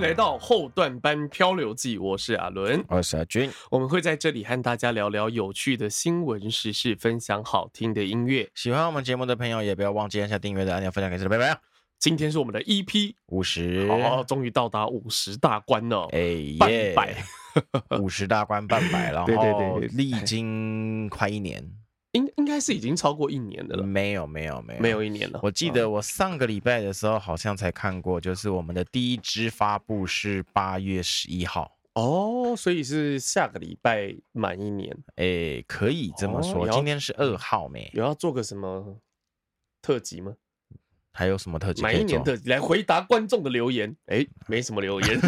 来到后段班漂流记，我是阿伦，我是阿军，我们会在这里和大家聊聊有趣的新闻时事，分享好听的音乐。喜欢我们节目的朋友，也不要忘记按下订阅的按钮，分享给谁的拜拜。今天是我们的 EP 五十，哦，终于到达五十大关了，哎耶，半百，五十大关半百，然后历经快一年。应应该是已经超过一年的了，没有没有没有没有一年了。我记得我上个礼拜的时候好像才看过，就是我们的第一支发布是八月十一号哦，所以是下个礼拜满一年，哎，可以这么说。今天是二号没？有要做个什么特辑吗？还有什么特辑？每一年特辑来回答观众的留言。哎，没什么留言，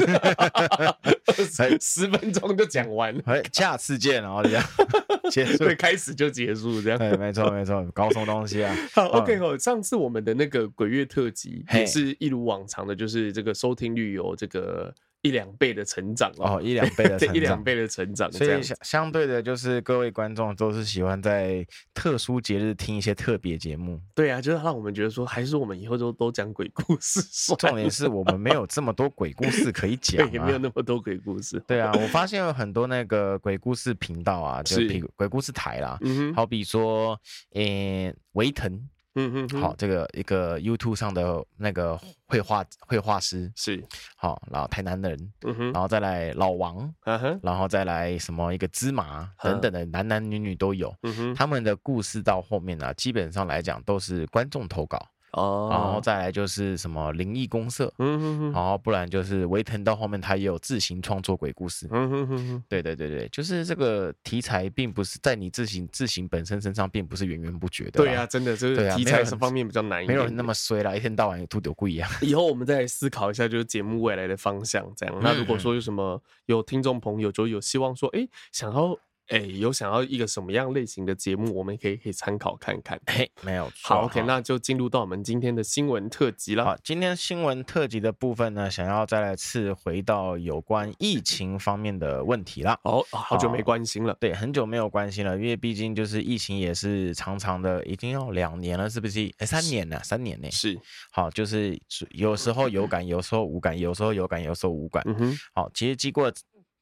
十分钟就讲完了。哎，下次见哦，这样。结束，开始就结束，这样。对，没错，没错。搞什么东西啊？好，OK 哦。上次我们的那个鬼月特辑也是一如往常的，就是这个收听率有这个。一两倍的成长哦，一两倍的 成长，一两倍的成长，所以相相对的，就是各位观众都是喜欢在特殊节日听一些特别节目。对啊，就是让我们觉得说，还是我们以后都都讲鬼故事。重点是我们没有这么多鬼故事可以讲，也没有那么多鬼故事。对啊，我发现有很多那个鬼故事频道啊，就是鬼故事台啦，嗯好比说，诶，维腾。嗯嗯，好，这个一个 YouTube 上的那个绘画绘画师是。好，然后台南人，嗯哼，然后再来老王，嗯哼，然后再来什么一个芝麻等等的男男女女都有，嗯哼，他们的故事到后面呢，基本上来讲都是观众投稿。哦，然后再来就是什么灵异公社，嗯哼哼，然后不然就是维腾到后面他也有自行创作鬼故事，嗯哼哼，对对对对，就是这个题材并不是在你自行自行本身身上并不是源源不绝的，对呀，真的就是题材这方面比较难一点，没有那么衰啦，一天到晚有秃丢鬼一样。以后我们再思考一下，就是节目未来的方向这样。那如果说有什么有听众朋友就有希望说，哎，想要。哎，有想要一个什么样类型的节目，我们可以可以参考看看。嘿，没有错。好，OK，那就进入到我们今天的新闻特辑了。好，今天新闻特辑的部分呢，想要再来次回到有关疫情方面的问题啦。哦，好久没关心了。对，很久没有关心了，因为毕竟就是疫情也是长长的，已经要两年了，是不是？哎，三年了，三年呢。是。好，就是有时候有感，有时候无感，有时候有感，有时候无感。嗯哼。好，其实经过。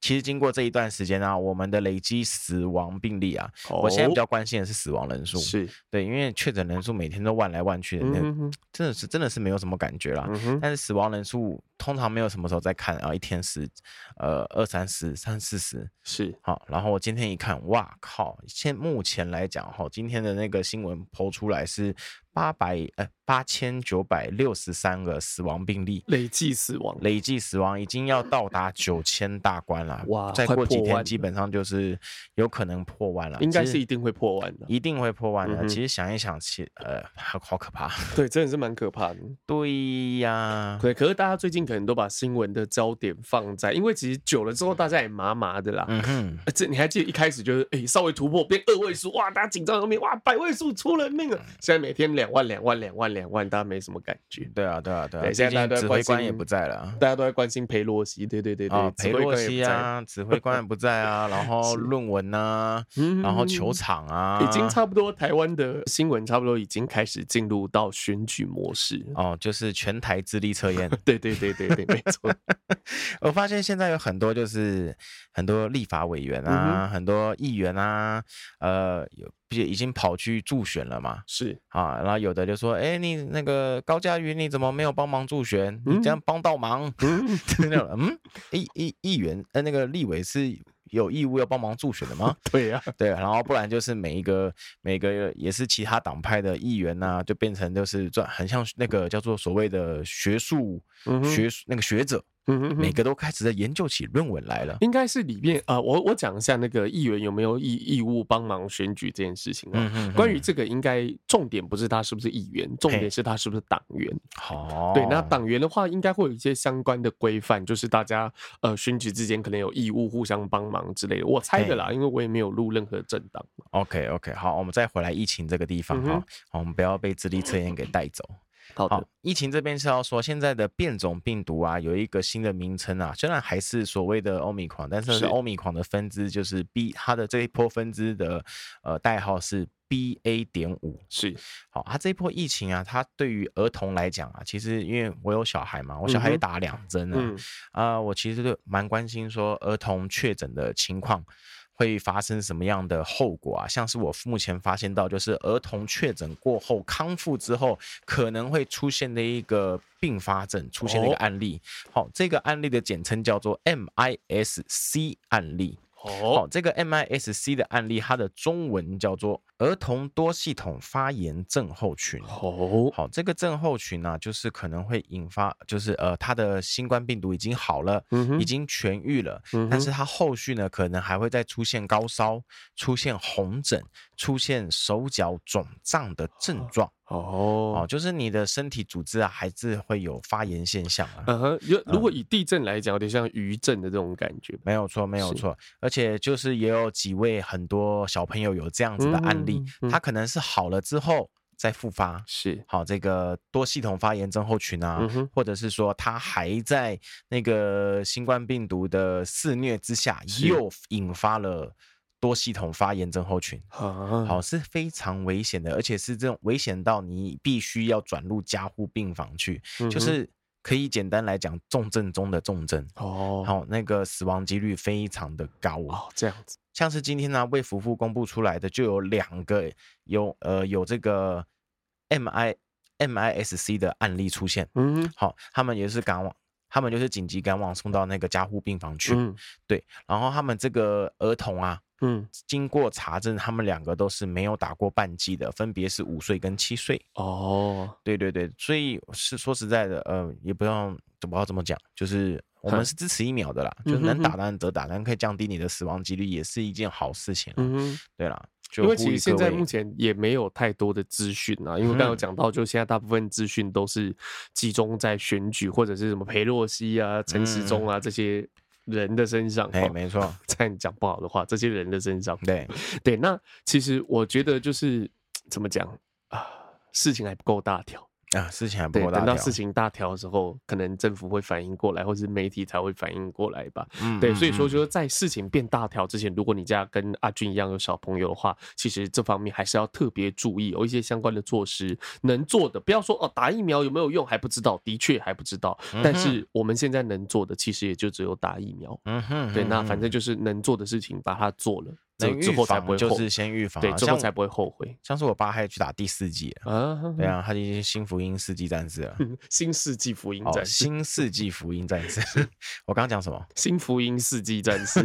其实经过这一段时间啊，我们的累积死亡病例啊，我现在比较关心的是死亡人数，是对，因为确诊人数每天都万来万去的，那真的是真的是没有什么感觉啦。但是死亡人数通常没有什么时候在看啊，一天十，呃，二三十、三四十，是好。然后我今天一看，哇靠！现目前来讲哈，今天的那个新闻 po 出来是。八百呃八千九百六十三个死亡病例，累计死亡，累计死亡已经要到达九千大关了。哇，再过几天基本上就是有可能破万了，应该是一定会破万的，一定会破万的。嗯、其实想一想，其呃好好可怕，对，真的是蛮可怕的。对呀，对，可是大家最近可能都把新闻的焦点放在，因为其实久了之后大家也麻麻的啦。嗯哼，这你还记得一开始就是哎、欸、稍微突破变二位数，哇，大家紧张后面哇百位数出人命了，现在每天两。两万两万两万两万，大家没什么感觉。对啊，对啊，对啊。现在指挥官也不在了，大家都在关心裴洛西。对对对对，裴洛西啊，指挥官也不在啊。然后论文啊，然后球场啊，已经差不多。台湾的新闻差不多已经开始进入到选举模式哦，就是全台智力测验。对对对对对，没错。我发现现在有很多就是很多立法委员啊，很多议员啊，呃，有。不是已经跑去助选了嘛？是啊，然后有的就说：“哎，你那个高嘉瑜，你怎么没有帮忙助选？你这样帮倒忙。”嗯，嗯，议议议员呃，那个立委是有义务要帮忙助选的吗？对呀，对，然后不然就是每一个每个也是其他党派的议员呐，就变成就是转很像那个叫做所谓的学术学那个学者。嗯，每个都开始在研究起论文来了。应该是里面呃，我我讲一下那个议员有没有义义务帮忙选举这件事情啊。嗯嗯。关于这个，应该重点不是他是不是议员，重点是他是不是党员。哦。对，那党员的话，应该会有一些相关的规范，就是大家呃选举之间可能有义务互相帮忙之类的。我猜的啦，因为我也没有入任何政党。OK OK，好，我们再回来疫情这个地方哈，好，我们不要被智力测验给带走。好的，疫情这边是要说，现在的变种病毒啊，有一个新的名称啊，虽然还是所谓的欧米狂，但是欧米狂的分支就是 B，它的这一波分支的呃代号是 BA 点五。是，好，它这一波疫情啊，它对于儿童来讲啊，其实因为我有小孩嘛，我小孩也打两针啊，啊、嗯呃，我其实就蛮关心说儿童确诊的情况。会发生什么样的后果啊？像是我目前发现到，就是儿童确诊过后康复之后，可能会出现的一个并发症，出现的一个案例。好、哦，这个案例的简称叫做 MIS-C 案例。哦，这个 MIS-C 的案例，它的中文叫做儿童多系统发炎症候群。哦，好，这个症候群呢、啊，就是可能会引发，就是呃，他的新冠病毒已经好了，嗯、已经痊愈了，嗯、但是他后续呢，可能还会再出现高烧、出现红疹、出现手脚肿胀的症状。哦哦，就是你的身体组织啊，还是会有发炎现象啊。嗯哼，如果以地震来讲，有点像余震的这种感觉。没有错，没有错。而且就是也有几位很多小朋友有这样子的案例，嗯嗯、他可能是好了之后再复发。是，好，这个多系统发炎症候群啊，嗯、或者是说他还在那个新冠病毒的肆虐之下，又引发了。多系统发炎症候群，好，是非常危险的，而且是这种危险到你必须要转入加护病房去，嗯、就是可以简单来讲，重症中的重症哦，好，那个死亡几率非常的高哦，这样子，像是今天呢，卫福部公布出来的就有两个有呃有这个 M I M I S C 的案例出现，嗯，好，他们也是赶往，他们就是紧急赶往送到那个加护病房去，嗯、对，然后他们这个儿童啊。嗯，经过查证，他们两个都是没有打过半剂的，分别是五岁跟七岁。哦，对对对，所以是说实在的，呃，也不用怎么怎么讲，就是我们是支持疫苗的啦，嗯、就是能打当然则打，但可以降低你的死亡几率，也是一件好事情。嗯哼，对啦，就因为其实现在目前也没有太多的资讯啊，因为刚刚有讲到，就现在大部分资讯都是集中在选举或者是什么裴洛西啊、陈时中啊这些。人的身上，哎，没错。再讲不好的话，这些人的身上，对对。那其实我觉得就是怎么讲啊，事情还不够大条。啊，事情还不够大。等到事情大条的时候，可能政府会反应过来，或是媒体才会反应过来吧。嗯，对，所以说，就是在事情变大条之前，如果你家跟阿俊一样有小朋友的话，其实这方面还是要特别注意，有一些相关的措施能做的，不要说哦，打疫苗有没有用还不知道，的确还不知道。但是我们现在能做的，其实也就只有打疫苗。嗯哼，对，那反正就是能做的事情，把它做了。能预防就是先预防，对，之后才不会后悔。像是我爸还要去打第四季啊，对啊，他已经新福音世纪战士了，新世纪福音战士，新世纪福音战士。我刚刚讲什么？新福音世纪战士，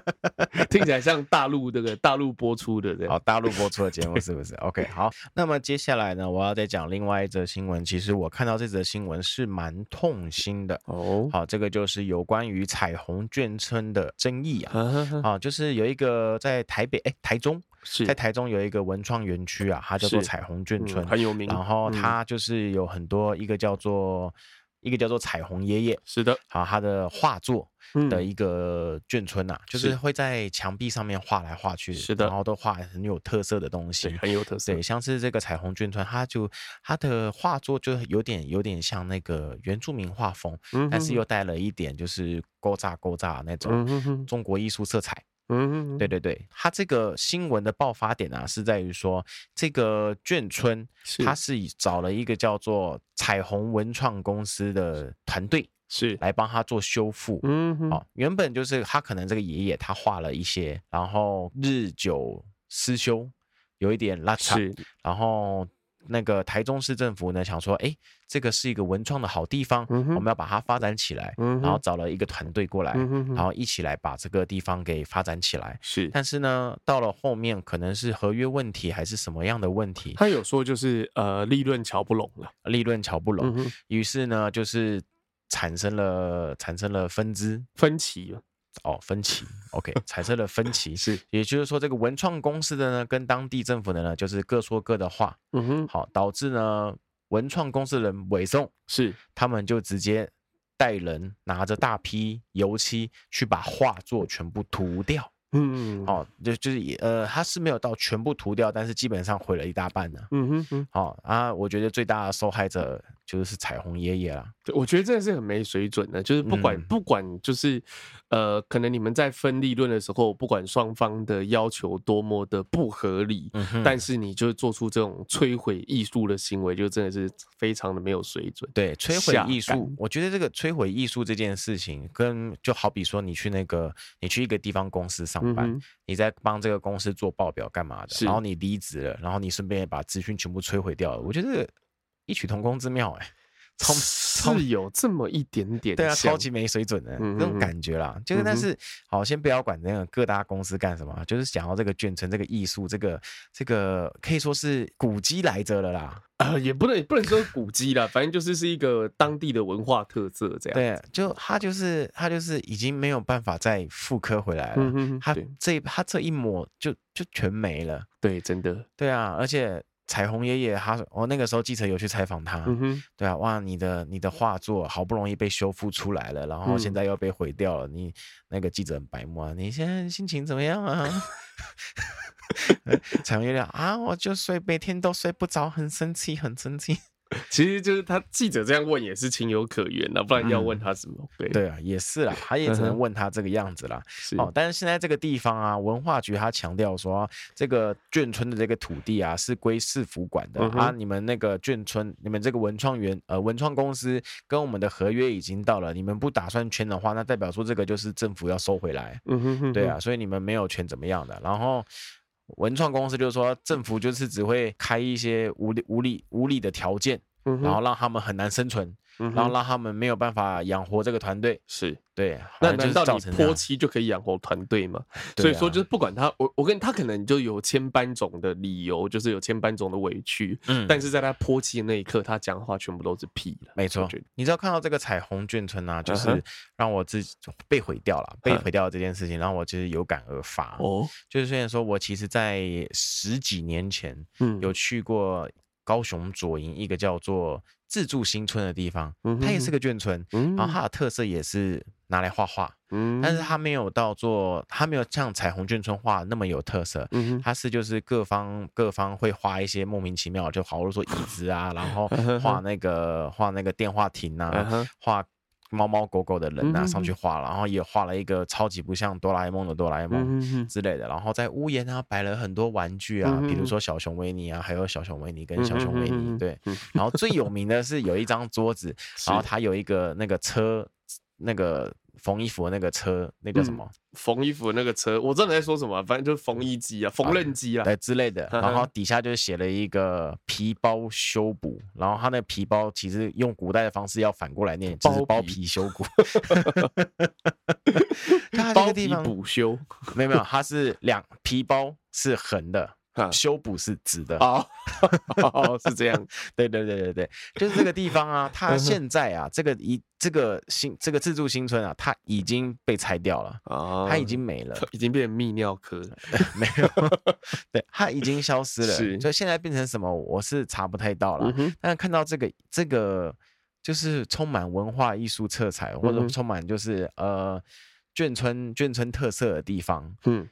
听起来像大陆这个大陆播出的对，好，大陆播出的节目是不是？OK，好，那么接下来呢，我要再讲另外一则新闻。其实我看到这则新闻是蛮痛心的哦。好，这个就是有关于彩虹眷村的争议啊，啊，就是有一个。在台北，哎，台中是在台中有一个文创园区啊，它叫做彩虹眷村，嗯，很有名。然后它就是有很多一个叫做一个叫做彩虹爷爷，是的，好，他的画作的一个眷村啊，就是会在墙壁上面画来画去，是的，然后都画很有特色的东西，很有特色。对，像是这个彩虹眷村，它就它的画作就有点有点像那个原住民画风，但是又带了一点就是勾扎勾扎那种中国艺术色彩。嗯，对对对，他这个新闻的爆发点啊，是在于说这个眷村，他是。找了一个叫做彩虹文创公司的团队，是。来帮他做修复。嗯哼，哦，原本就是他可能这个爷爷他画了一些，然后日久失修，有一点拉差，是。然后。那个台中市政府呢，想说，哎，这个是一个文创的好地方，嗯、我们要把它发展起来，嗯、然后找了一个团队过来，然后一起来把这个地方给发展起来。是，但是呢，到了后面可能是合约问题，还是什么样的问题？他有说就是呃，利润瞧不拢了，利润瞧不拢，嗯、于是呢，就是产生了产生了分支分歧了。哦，分歧，OK，产生了分歧，是，也就是说，这个文创公司的呢，跟当地政府的呢，就是各说各的话，嗯哼，好，导致呢，文创公司的人委送，是，他们就直接带人拿着大批油漆去把画作全部涂掉。嗯，哦，就就是也呃，他是没有到全部涂掉，但是基本上毁了一大半呢。嗯哼哼，好、哦、啊，我觉得最大的受害者就是彩虹爷爷啦。对，我觉得真的是很没水准的，就是不管、嗯、不管就是呃，可能你们在分利润的时候，不管双方的要求多么的不合理，嗯、但是你就做出这种摧毁艺术的行为，就真的是非常的没有水准。对，摧毁艺术，我觉得这个摧毁艺术这件事情，跟就好比说你去那个你去一个地方公司上班，嗯、你在帮这个公司做报表干嘛的，然后你离职了，然后你顺便也把资讯全部摧毁掉了，我觉得异曲同工之妙哎、欸。是有这么一点点，对啊，超级没水准的那种感觉啦。就是，但是好，先不要管那个各大公司干什么，就是想要这个卷成，这个艺术，这个这个可以说是古迹来着了啦。呃，也不能不能说古迹啦，反正就是是一个当地的文化特色这样。对，就他就是他就是已经没有办法再复刻回来了。他这他这一抹就就全没了。对，真的。对啊，而且。彩虹爷爷，他我、哦、那个时候记者有去采访他，嗯、对啊，哇，你的你的画作好不容易被修复出来了，然后现在又被毁掉了，嗯、你那个记者很白目啊，你现在心情怎么样啊？彩虹爷爷啊，我就睡，每天都睡不着，很生气，很生气。其实就是他记者这样问也是情有可原的，不然要问他什么？嗯、对对啊，也是啦，他也只能问他这个样子啦。是哦，但是现在这个地方啊，文化局他强调说，这个眷村的这个土地啊是归市府管的、嗯、啊。你们那个眷村，你们这个文创园呃文创公司跟我们的合约已经到了，你们不打算圈的话，那代表说这个就是政府要收回来。嗯哼，哼，对啊，所以你们没有权怎么样的？然后。文创公司就是说，政府就是只会开一些无理、无理、无理的条件，然后让他们很难生存。然后让他们没有办法养活这个团队，是对。那难道你泼漆就可以养活团队吗？所以说，就是不管他，我我跟他可能就有千般种的理由，就是有千般种的委屈。嗯，但是在他泼漆的那一刻，他讲的话全部都是屁了。没错，你知道看到这个彩虹眷村啊，就是让我自己被毁掉了，被毁掉的这件事情，让我其实有感而发。哦，就是虽然说我其实，在十几年前，嗯，有去过高雄左营一个叫做。自助新村的地方，它也是个眷村，然后它的特色也是拿来画画，但是它没有到做，它没有像彩虹眷村画那么有特色，它是就是各方各方会画一些莫名其妙，就好比说椅子啊，然后画那个画那个电话亭啊，画。猫猫狗狗的人呐、啊、上去画了，然后也画了一个超级不像哆啦 A 梦的哆啦 A 梦之类的，然后在屋檐啊摆了很多玩具啊，比如说小熊维尼啊，还有小熊维尼跟小熊维尼，对，然后最有名的是有一张桌子，然后它有一个那个车，那个。缝衣服的那个车，那个什么？缝、嗯、衣服的那个车，我知道你在说什么，反正就是缝衣机啊，缝纫机啊，对之类的。然后底下就写了一个皮包修补，然后他那皮包其实用古代的方式要反过来念，就是包皮修补。包皮补修？没有没有，它是两皮包是横的。修补是直的。哦，哦，是这样，对对对对对，就是这个地方啊，它现在啊，这个一这个新这个自助新村啊，它已经被拆掉了。哦，它已经没了，已经变泌尿科。了，没有，对，它已经消失了，是。所以现在变成什么，我是查不太到了，嗯、但是看到这个这个就是充满文化艺术色彩，或者充满就是呃眷村眷村特色的地方，嗯。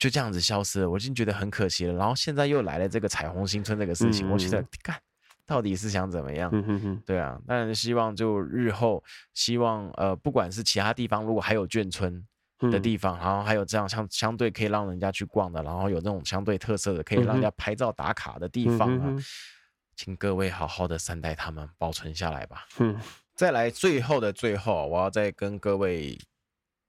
就这样子消失了，我已经觉得很可惜了。然后现在又来了这个彩虹新村这个事情，嗯、我觉得，看到底是想怎么样？嗯、哼哼对啊，当然希望就日后，希望呃，不管是其他地方，如果还有眷村的地方，嗯、然后还有这样相相对可以让人家去逛的，然后有那种相对特色的，可以让人家拍照打卡的地方啊，嗯、请各位好好的善待他们，保存下来吧。嗯，再来最后的最后，我要再跟各位。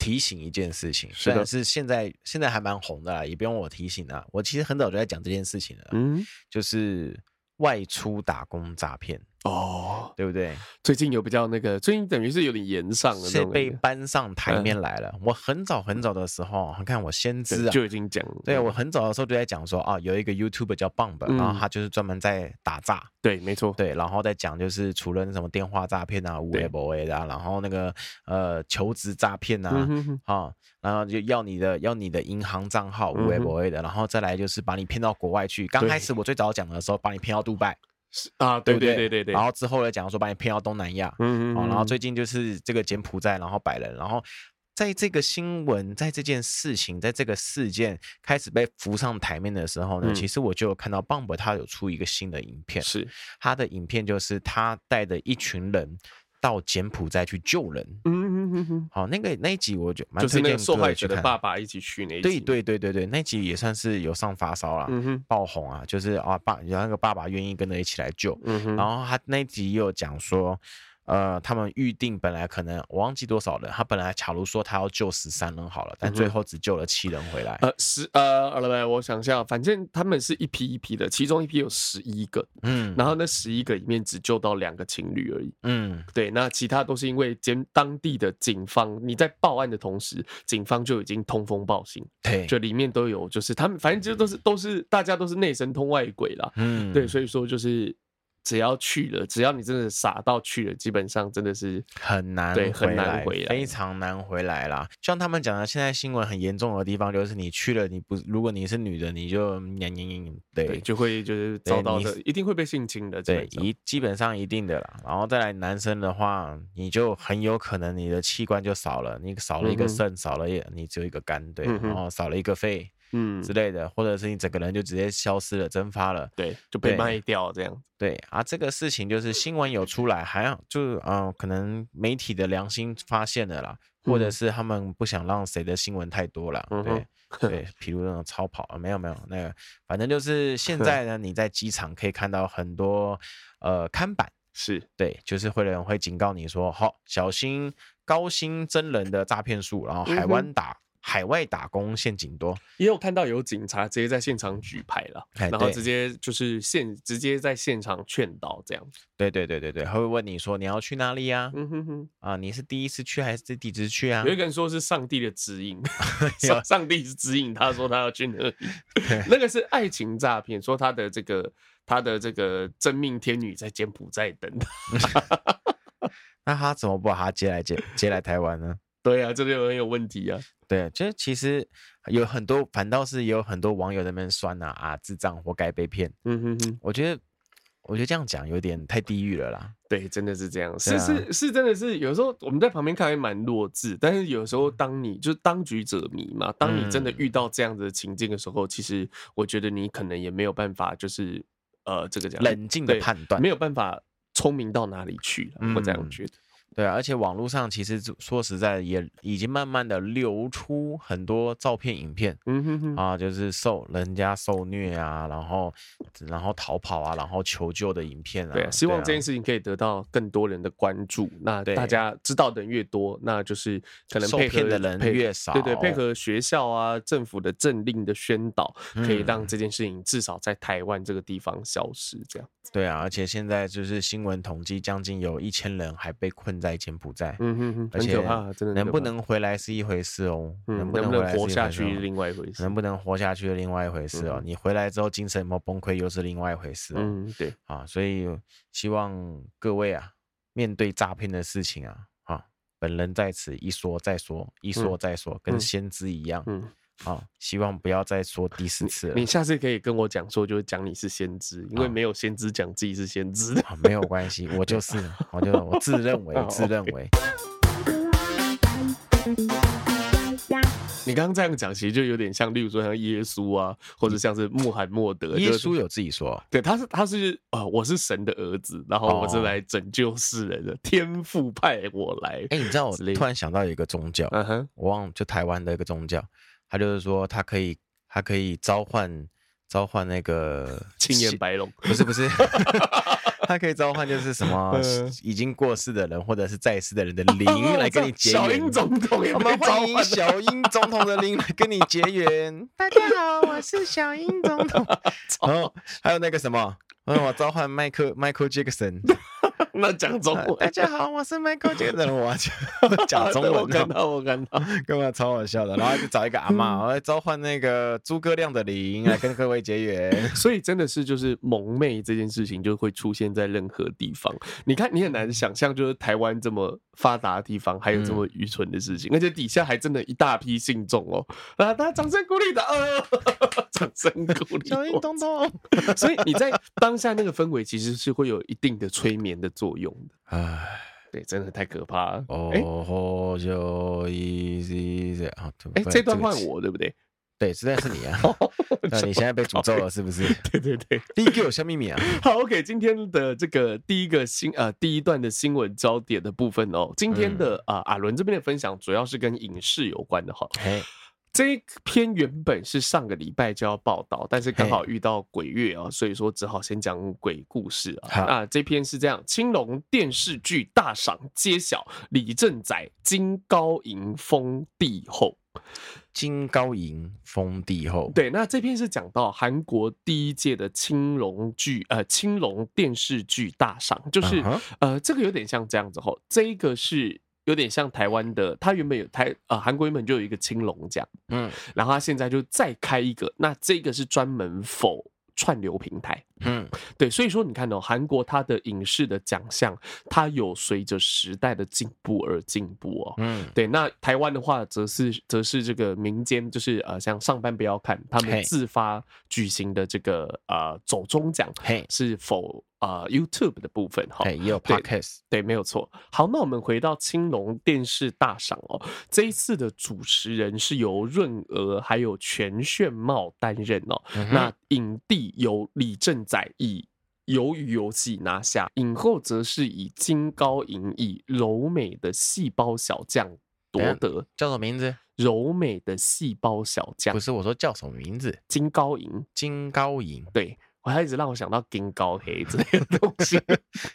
提醒一件事情，虽然是现在现在还蛮红的啦，也不用我提醒啦。我其实很早就在讲这件事情了，嗯，就是外出打工诈骗。哦，对不对？最近有比较那个，最近等于是有点炎上了，是被搬上台面来了。我很早很早的时候，你看我先知啊，就已经讲，对我很早的时候就在讲说啊，有一个 YouTuber 叫 Bomb，然后他就是专门在打诈，对，没错，对，然后再讲就是除了那什么电话诈骗啊、无微博的，然后那个呃求职诈骗啊，啊，然后就要你的要你的银行账号无微博的，然后再来就是把你骗到国外去。刚开始我最早讲的时候，把你骗到杜拜。是啊，对对对对？对，然后之后呢，讲说把你骗到东南亚，嗯嗯，然后最近就是这个柬埔寨，然后摆人，然后在这个新闻，在这件事情，在这个事件开始被浮上台面的时候呢，嗯、其实我就有看到 Bump 他有出一个新的影片，是。他的影片就是他带着一群人到柬埔寨去救人。嗯嗯嗯嗯。好，那个那一集我就蛮推荐受害者的爸爸一起去那一集。对对对对对，那集也算是有上发烧了，嗯、哼爆红啊，就是啊爸有那个爸爸愿意跟着一起来救。嗯哼。然后他那集也有讲说。呃，他们预定本来可能我忘记多少人，他本来假如说他要救十三人好了，但最后只救了七人回来。呃，十呃，来，我想一下，反正他们是一批一批的，其中一批有十一个，嗯，然后那十一个里面只救到两个情侣而已，嗯，对，那其他都是因为监当地的警方，你在报案的同时，警方就已经通风报信，对，就里面都有，就是他们反正就都是都是大家都是内神通外鬼啦，嗯，对，所以说就是。只要去了，只要你真的傻到去了，基本上真的是很难，对，很难回来，非常难回来啦。像他们讲的，现在新闻很严重的地方，就是你去了，你不，如果你是女的，你就娘娘娘，对，对，就会就是遭到的，一定会被性侵的，对，一基本上一定的啦。然后再来男生的话，你就很有可能你的器官就少了，你少了一个肾，嗯、少了一，你只有一个肝，对，然后少了一个肺。嗯，之类的，或者是你整个人就直接消失了、蒸发了，对，就被卖掉这样。对啊，这个事情就是新闻有出来，还要就嗯、呃，可能媒体的良心发现了啦，或者是他们不想让谁的新闻太多了。嗯、对对，比如那种超跑啊，没有没有那个，反正就是现 在呢，你在机场可以看到很多呃看板，是对，就是会有人会警告你说，好小心高薪真人的诈骗术，然后海湾打。嗯海外打工陷阱多，也有看到有警察直接在现场举牌了，然后直接就是现直接在现场劝导这样子。对对对对对，他会问你说你要去哪里呀？嗯哼哼，啊，你是第一次去还是第几次去啊？有一个人说是上帝的指引，上上帝是指引他说他要去那里，那个是爱情诈骗，说他的这个他的这个真命天女在柬埔寨等他，那他怎么不把他接来接接来台湾呢？对啊，这边很有问题啊。对，就其实有很多，反倒是也有很多网友在那边酸呐啊，智障活该被骗。嗯哼哼，我觉得，我觉得这样讲有点太地狱了啦。对，真的是这样，是是是，真的是有时候我们在旁边看还蛮弱智，但是有时候当你就是当局者迷嘛，当你真的遇到这样子的情境的时候，其实我觉得你可能也没有办法，就是呃，这个讲冷静的判断，没有办法聪明到哪里去，我这样觉得。对啊，而且网络上其实说实在也已经慢慢的流出很多照片、影片，嗯哼哼，啊，就是受人家受虐啊，然后然后逃跑啊，然后求救的影片啊。对啊，希望这件事情可以得到更多人的关注。那大家知道的人越多，那就是可能配合受骗的人越少。对对，配合学校啊、政府的政令的宣导，可以让这件事情至少在台湾这个地方消失。这样。对啊，而且现在就是新闻统计，将近有一千人还被困在柬埔寨，嗯哼哼，而且能不能回来是一回事哦，能不能活下去另外一回事，能不能活下去是另外一回事哦，你回来之后精神有没有崩溃又是另外一回事哦，嗯，对，啊，所以希望各位啊，面对诈骗的事情啊，啊，本人在此一说再说，一说再说，跟先知一样，嗯。好，希望不要再说第四次了。你下次可以跟我讲说，就是讲你是先知，因为没有先知讲自己是先知没有关系，我就是，我就我自认为，自认为。你刚刚这样讲，其实就有点像，例如说像耶稣啊，或者像是穆罕默德。耶稣有自己说，对，他是他是啊，我是神的儿子，然后我是来拯救世人的，天父派我来。哎，你知道我突然想到有一个宗教，嗯哼，我忘了，就台湾的一个宗教。他就是说，他可以，他可以召唤召唤那个 青眼白龙，不是不 是，他可以召唤就是什么已经过世的人或者是在世的人的灵 来跟你结缘。小英总统，我们欢迎小英总统的灵来跟你结缘。大家好，我是小英总统。然后还有那个什么，我召唤迈克迈克杰克森。那讲中文，大家好，我是 Michael Jackson，我讲中文，我看到，我看到，干嘛超好笑的？然后就找一个阿嬷，我来召唤那个诸葛亮的灵来跟各位结缘。所以真的是就是萌妹这件事情就会出现在任何地方。你看，你很难想象，就是台湾这么发达的地方，还有这么愚蠢的事情，而且底下还真的一大批信众哦。啊，大家掌声鼓励的，呃，掌声鼓励，小英东东。所以你在当下那个氛围，其实是会有一定的催眠的。作用的，唉，对，真的太可怕了。哦，就 easy 啊！哎，这段换我对不对？对，实在是你啊！那你现在被诅咒了是不是？对对对，第一个有小秘密啊！好，OK，今天的这个第一个新呃第一段的新闻焦点的部分哦，今天的啊阿伦这边的分享主要是跟影视有关的哈。这一篇原本是上个礼拜就要报道，但是刚好遇到鬼月啊，所以说只好先讲鬼故事啊。啊，这篇是这样：青龙电视剧大赏揭晓，李正宰金高银封帝后。金高银封帝后，对，那这篇是讲到韩国第一届的青龙剧呃青龙电视剧大赏，就是、uh huh. 呃这个有点像这样子吼，这一个是。有点像台湾的，他原本有台呃韩国原本就有一个青龙奖，嗯，然后他现在就再开一个，那这个是专门 for 串流平台，嗯，对，所以说你看哦，韩国它的影视的奖项，它有随着时代的进步而进步哦，嗯，对，那台湾的话，则是则是这个民间就是呃像上班不要看他们自发举行的这个呃走中奖，嘿，是否？啊、呃、YouTube 的部分哈，也有 Podcast，对，对，没有错。好，那我们回到青龙电视大赏哦，这一次的主持人是由润娥还有全炫茂担任哦。嗯、那影帝由李正宰以《鱿鱼游戏》拿下，影后则是以金高银以柔美的细胞小将夺得。叫什么名字？柔美的细胞小将。不是我说叫什么名字？金高银。金高银。对。我还一直让我想到金高黑这些东西，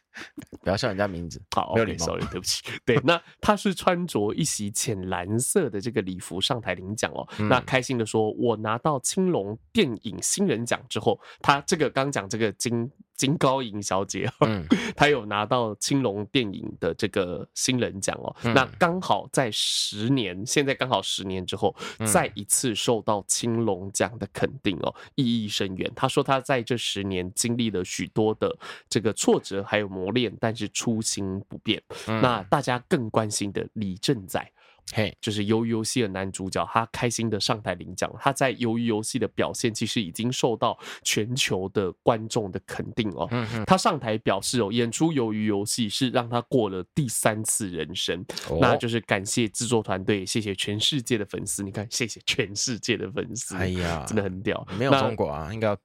不要笑人家名字，好，没有礼貌，对不起。对，那他是穿着一袭浅蓝色的这个礼服上台领奖哦，嗯、那开心的说：“我拿到青龙电影新人奖之后，他这个刚讲这个金。”金高银小姐，嗯，她有拿到青龙电影的这个新人奖哦。嗯、那刚好在十年，现在刚好十年之后，嗯、再一次受到青龙奖的肯定哦，意义深远。她说她在这十年经历了许多的这个挫折还有磨练，但是初心不变。嗯、那大家更关心的李正载。嘿，就是鱿鱼游戏的男主角，他开心的上台领奖。他在鱿鱼游戏的表现，其实已经受到全球的观众的肯定哦。他上台表示哦，演出鱿鱼游戏是让他过了第三次人生，哦、那就是感谢制作团队，谢谢全世界的粉丝。你看，谢谢全世界的粉丝，哎呀，真的很屌。没有中国啊，应该要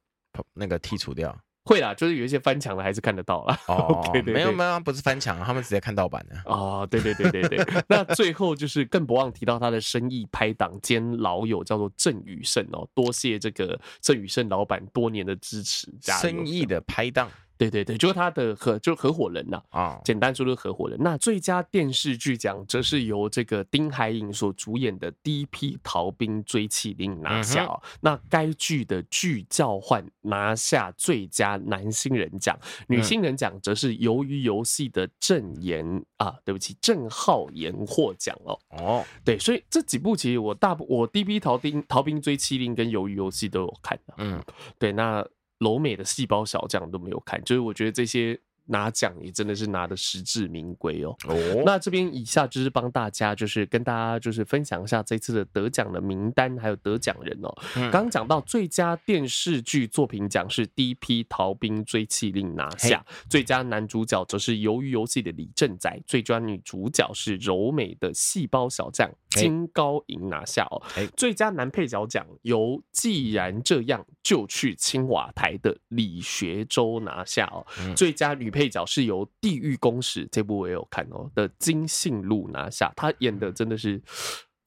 那个剔除掉。会啦，就是有一些翻墙的还是看得到啦。哦，对对，没有没有，不是翻墙，他们直接看盗版的。哦，对对对对对。那最后就是更不忘提到他的生意拍档兼老友，叫做郑宇胜哦，多谢这个郑宇胜老板多年的支持。生意的拍档。对对对，就是他的合就合伙人呐啊，简单说就是合伙人。那最佳电视剧奖则是由这个丁海寅所主演的《第一批逃兵追缉令》拿下。那该剧的剧叫唤拿下最佳男新人奖，女新人奖则是《鱿鱼游戏》的郑妍啊，对不起，郑浩妍获奖哦。哦，对，所以这几部其实我大部我《第一批逃兵逃兵追缉令》跟《鱿鱼游戏》都有看的。嗯，对，那。柔美的细胞小将都没有看，就是我觉得这些。拿奖也真的是拿的实至名归哦。哦，那这边以下就是帮大家，就是跟大家就是分享一下这次的得奖的名单，还有得奖人哦。刚刚讲到最佳电视剧作品奖是第一批逃兵追缉令拿下，最佳男主角则是鱿鱼游戏的李正宰，最佳女主角是柔美的细胞小将金高银拿下哦。最佳男配角奖由既然这样就去青瓦台的李学周拿下哦。最佳女配角是由《地狱公使》这部我也有看哦的金信露拿下，她演的真的是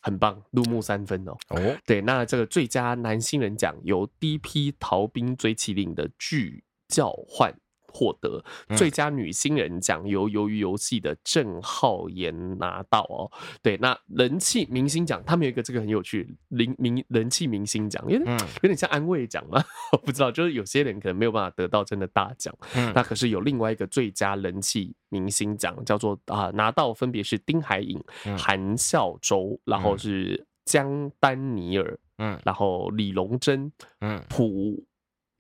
很棒，入木三分哦。哦，对，那这个最佳男新人奖由《第一批逃兵追麒麟》的具教焕。获得最佳女新人奖由《鱿鱼游戏》的郑浩妍拿到哦。对，那人气明星奖他们有一个这个很有趣，人明人气明星奖，有点有点像安慰奖嘛，我不知道，就是有些人可能没有办法得到真的大奖。那可是有另外一个最佳人气明星奖，叫做啊，拿到分别是丁海寅、韩孝周，然后是姜丹尼尔，嗯，然后李龙珍，嗯，朴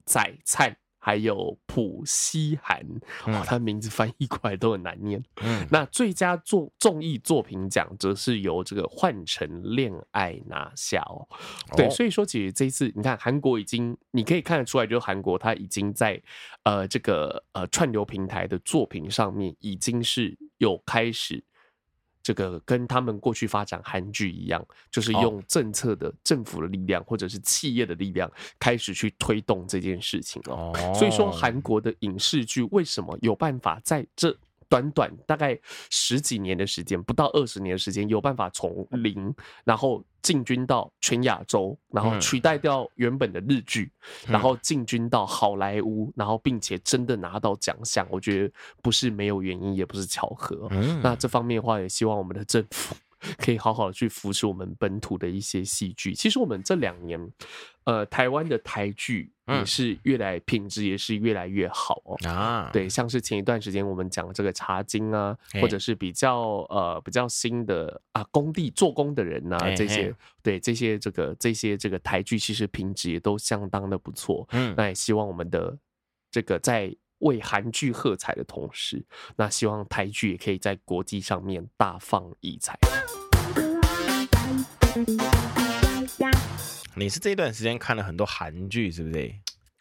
宰灿。还有朴熙涵，哇，他名字翻译过来都很难念。嗯，那最佳作综艺作品奖则是由这个《换乘恋爱》拿下哦。对，所以说其实这一次你看韩国已经，你可以看得出来，就是韩国它已经在呃这个呃串流平台的作品上面已经是有开始。这个跟他们过去发展韩剧一样，就是用政策的政府的力量，或者是企业的力量，开始去推动这件事情哦。所以说，韩国的影视剧为什么有办法在这？短短大概十几年的时间，不到二十年的时间，有办法从零，然后进军到全亚洲，然后取代掉原本的日剧，然后进军到好莱坞，然后并且真的拿到奖项，我觉得不是没有原因，也不是巧合。那这方面的话，也希望我们的政府。可以好好的去扶持我们本土的一些戏剧。其实我们这两年，呃，台湾的台剧也是越来品质也是越来越好哦。啊，对，像是前一段时间我们讲这个《茶金》啊，或者是比较呃比较新的啊工地做工的人呐，这些对这些这个这些这个台剧其实品质也都相当的不错。嗯，那也希望我们的这个在。为韩剧喝彩的同时，那希望台剧也可以在国际上面大放异彩。你是这段时间看了很多韩剧，是不是？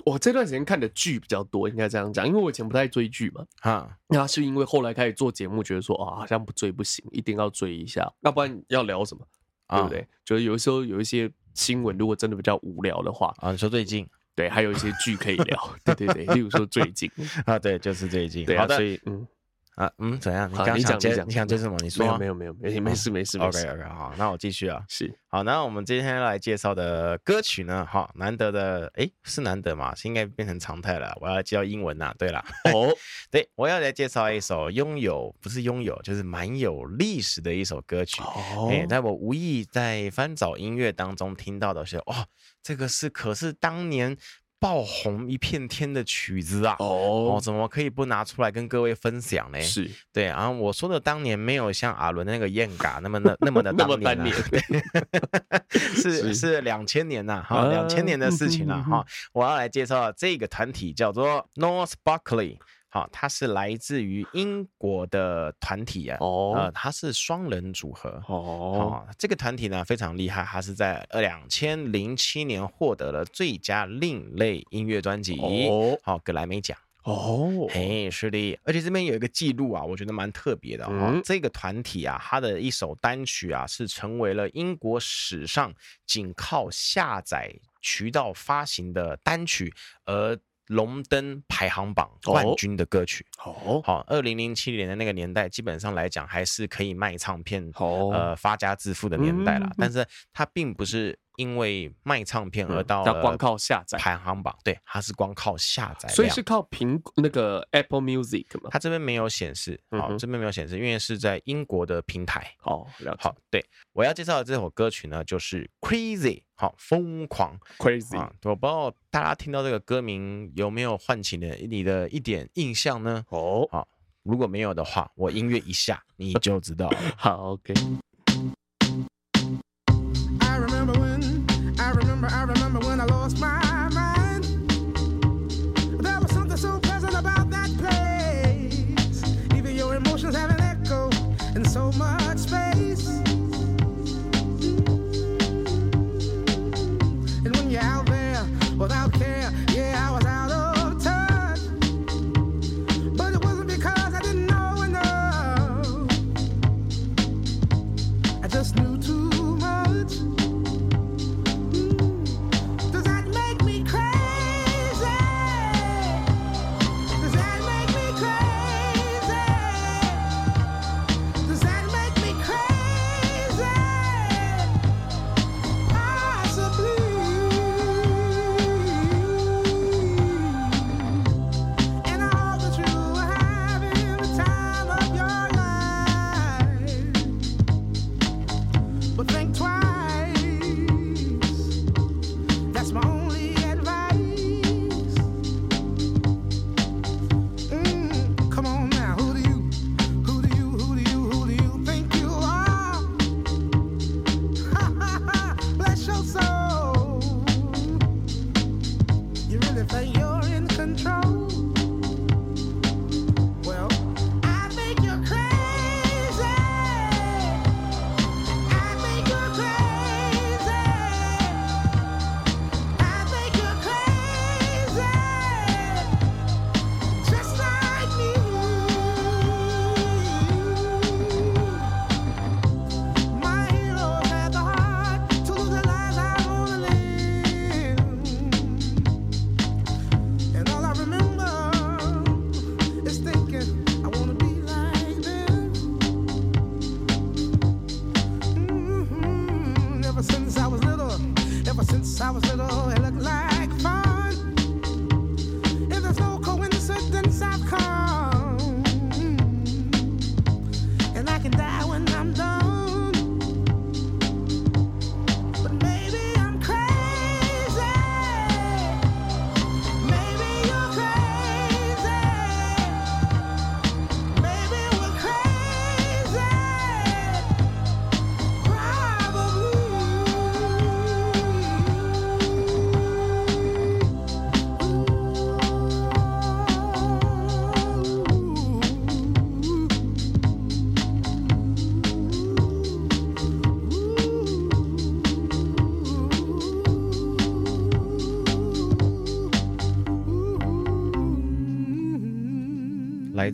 我这段时间看的剧比较多，应该这样讲，因为我以前不太追剧嘛。哈，那是因为后来开始做节目，觉得说啊，好像不追不行，一定要追一下，要不然要聊什么，对不对？就是有时候有一些新闻，如果真的比较无聊的话，啊，你说最近。对，还有一些剧可以聊，对对对，例如说最近 啊，对，就是最近，对啊，所以嗯啊嗯，怎样？你刚想接，你想接什么？你说，没有没有没有没事没事没事。OK OK，好，那我继续啊。是，好，那我们今天来介绍的歌曲呢，哈，难得的，哎，是难得嘛，是应该变成常态了。我要介绍英文呐，对啦，哦，对，我要来介绍一首拥有不是拥有，就是蛮有历史的一首歌曲。哦，哎，在我无意在翻找音乐当中听到的时候，哦，这个是可是当年。爆红一片天的曲子啊！哦，怎么可以不拿出来跟各位分享呢？是对啊，我说的当年没有像阿伦那个艳嘎 那么的那么的当年啊，是是两千年呐，哈，两千年的事情了哈。我要来介绍这个团体叫做 Gnarls Barkley。好，它是来自于英国的团体啊，哦，呃，它是双人组合，哦，这个团体呢非常厉害，它是在两千零七年获得了最佳另类音乐专辑，哦，好，格莱美奖，哦，嘿，是的，而且这边有一个记录啊，我觉得蛮特别的，哦，这个团体啊，它的一首单曲啊，是成为了英国史上仅靠下载渠道发行的单曲，而。荣登排行榜冠军的歌曲，哦，好，二零零七年的那个年代，基本上来讲还是可以卖唱片，呃，发家致富的年代了。但是它并不是因为卖唱片而到了光靠下载排行榜，对，它是光靠下载，所以是靠苹那个 Apple Music 吗？它这边没有显示，好，这边没有显示，因为是在英国的平台。哦，好，对，我要介绍的这首歌曲呢，就是 Crazy。好，疯狂，crazy 啊！我不知道大家听到这个歌名有没有唤起了你的一点印象呢？哦，好，如果没有的话，我音乐一下你就知道了。好，OK。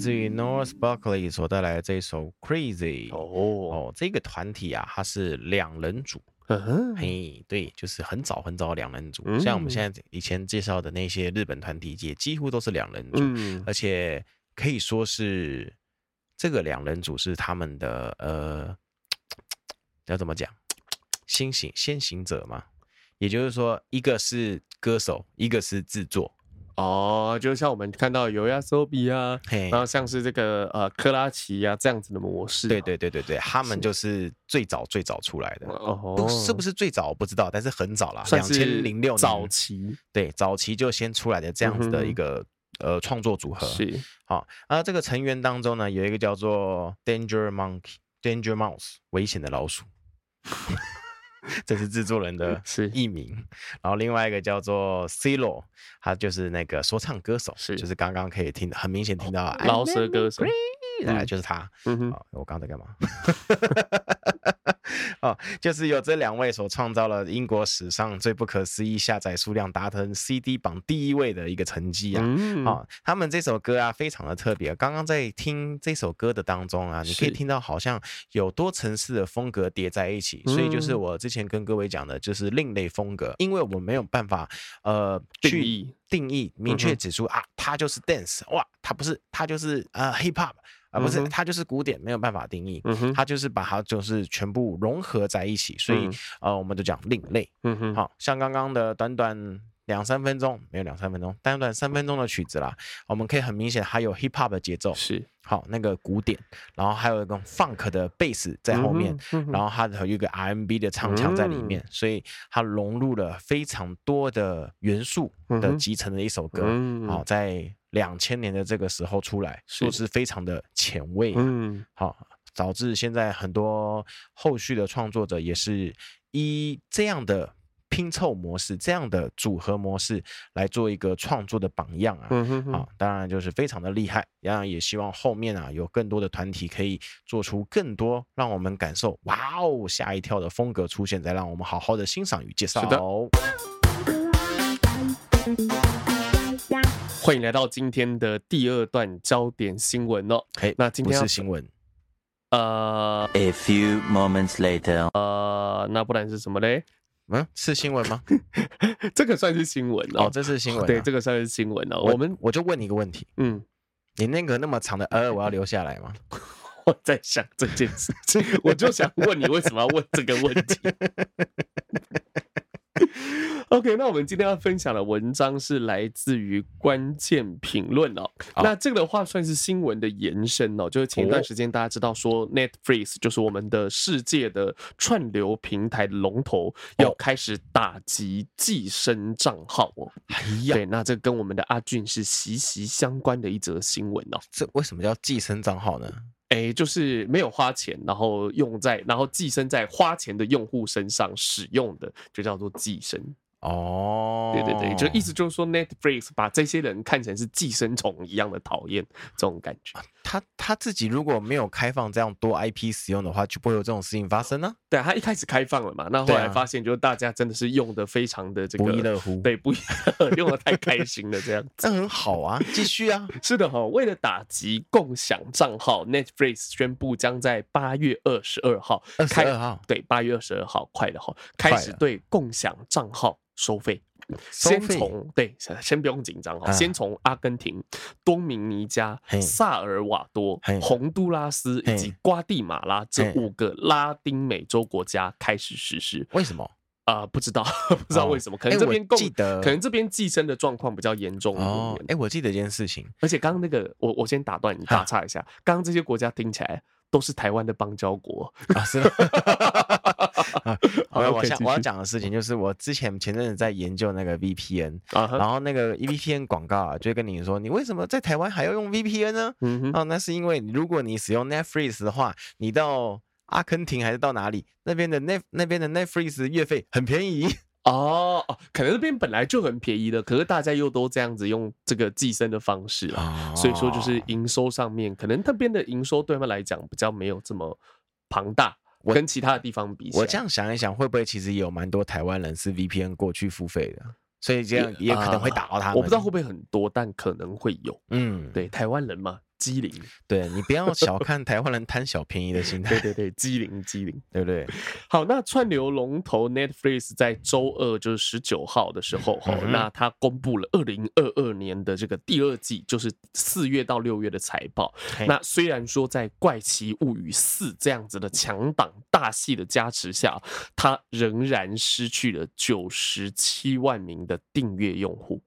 自于 Gnarls Barkley 所带来的这一首 Crazy。哦。哦，这个团体啊，它是两人组。嘿，对，就是很早很早两人组，嗯、像我们现在以前介绍的那些日本团体，也几乎都是两人组，嗯、而且可以说是这个两人组是他们的呃，要怎么讲，先行先行者嘛，也就是说，一个是歌手，一个是制作。哦，就像我们看到有 YOASOBI 啊，然后像是这个呃科拉奇啊这样子的模式，对对对对对，他们就是最早最早出来的，哦，是不是最早我不知道，但是很早了，两千零六年早期，对，早期就先出来的这样子的一个呃创作组合，是好，啊，这个成员当中呢，有一个叫做 Danger Monkey，Danger Mouse，危险的老鼠。这是制作人的是。艺名，然后另外一个叫做 CeeLo，他就是那个说唱歌手，是就是刚刚可以听，很明显听到饶舌歌手。来就是他，嗯哼，我刚刚在干嘛？哦，就是有这两位所创造了英国史上最不可思议下载数量达成 CD 榜第一位的一个成绩啊！嗯、哦，他们这首歌啊，非常的特别。刚刚在听这首歌的当中啊，你可以听到好像有多层次的风格叠在一起，所以就是我之前跟各位讲的，就是另类风格，因为我没有办法呃去定义明确指出啊，它就是 dance，哇，它不是，它就是呃 hip hop。啊，不是，它就是古典，没有办法定义。嗯哼，它就是把它就是全部融合在一起，所以、嗯、呃，我们就讲另类。嗯哼，好像刚刚的短短两三分钟，没有两三分钟，短短三分钟的曲子啦，我们可以很明显还有 hip hop 的节奏，是好那个鼓点，然后还有一个 funk 的 bass 在后面，嗯嗯、然后它还有一个 R&B 的唱腔在里面，嗯、所以它融入了非常多的元素的集成的一首歌。嗯，好在。两千年的这个时候出来，是是非常的前卫，嗯，好，导致现在很多后续的创作者也是以这样的拼凑模式、这样的组合模式来做一个创作的榜样啊，嗯哼哼，啊，当然就是非常的厉害，当然也希望后面啊有更多的团体可以做出更多让我们感受哇哦吓一跳的风格出现，再让我们好好的欣赏与介绍。欢迎来到今天的第二段焦点新闻哦。嘿，那今天是新闻。呃，A few moments later，呃，那不然是什么嘞？嗯，是新闻吗？这个算是新闻哦，这是新闻。对，这个算是新闻哦。我们我就问你一个问题，嗯，你那个那么长的呃，我要留下来吗？我在想这件事情，我就想问你为什么要问这个问题。OK，那我们今天要分享的文章是来自于关键评论哦。那这个的话算是新闻的延伸哦，就是前一段时间大家知道说 Netflix 就是我们的世界的串流平台的龙头，要开始打击寄生账号哦。哎呀，对，那这跟我们的阿俊是息息相关的一则新闻哦。这为什么叫寄生账号呢？哎，就是没有花钱，然后用在，然后寄生在花钱的用户身上使用的，就叫做寄生。哦，对对对，就意思就是说，Netflix 把这些人看成是寄生虫一样的讨厌，这种感觉。他他自己如果没有开放这样多 IP 使用的话，就不会有这种事情发生呢？对啊，他一开始开放了嘛，那后来发现就是大家真的是用的非常的这个不亦乐乎，对，不亦乐，用的太开心了，这样这 很好啊，继续啊。是的哈，为了打击共享账号，Netflix 宣布将在八月二十二号，二十二号，对，八月二十二号，快的哈，开始对共享账号。收费，先从对，先不用紧张哈，先从阿根廷、多明尼加、萨尔瓦多、洪都拉斯以及瓜地马拉这五个拉丁美洲国家开始实施。为什么啊？不知道，不知道为什么？可能这边记得，可能这边寄生的状况比较严重。哦，哎，我记得一件事情，而且刚刚那个，我我先打断你，打岔一下，刚刚这些国家听起来。都是台湾的邦交国啊！是。好，我想我要讲的事情就是，我之前前阵子在研究那个 VPN，然后那个 VPN 广告啊，就会跟你说，你为什么在台湾还要用 VPN 呢？嗯哼，哦，那是因为如果你使用 Netflix 的话，你到阿根廷还是到哪里，那边的 Net 那边的 Netflix 月费很便宜。哦哦，可能那边本来就很便宜的，可是大家又都这样子用这个寄生的方式啊，哦、所以说就是营收上面，可能那边的营收对他们来讲比较没有这么庞大，我跟其他的地方比起来。我这样想一想，会不会其实也有蛮多台湾人是 VPN 过去付费的，所以这样也可能会打到他们。我不知道会不会很多，但可能会有。嗯，对，台湾人嘛。机灵，对，你不要小看台湾人贪小便宜的心态。对对对，机灵机灵，对不对？好，那串流龙头 Netflix 在周二就是十九号的时候，哈、嗯，那它公布了二零二二年的这个第二季，就是四月到六月的财报。那虽然说在《怪奇物语四》这样子的强档大戏的加持下，它仍然失去了九十七万名的订阅用户。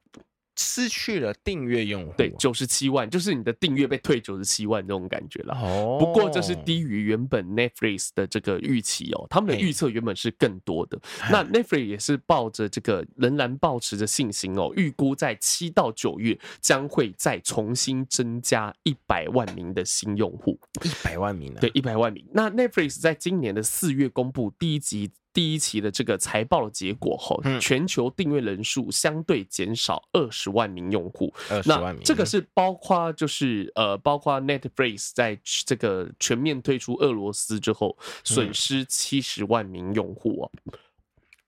失去了订阅用户，对，九十七万，就是你的订阅被退九十七万这种感觉了。哦，不过这是低于原本 Netflix 的这个预期哦，他们的预测原本是更多的。那 Netflix 也是抱着这个仍然保持着信心哦，预估在七到九月将会再重新增加一百万名的新用户，一百万名呢？对，一百万名。那 Netflix 在今年的四月公布第一集。第一期的这个财报的结果后，全球订阅人数相对减少二十万名用户。二十万名，那这个是包括就是呃，包括 Netflix 在这个全面退出俄罗斯之后，损失七十万名用户哦。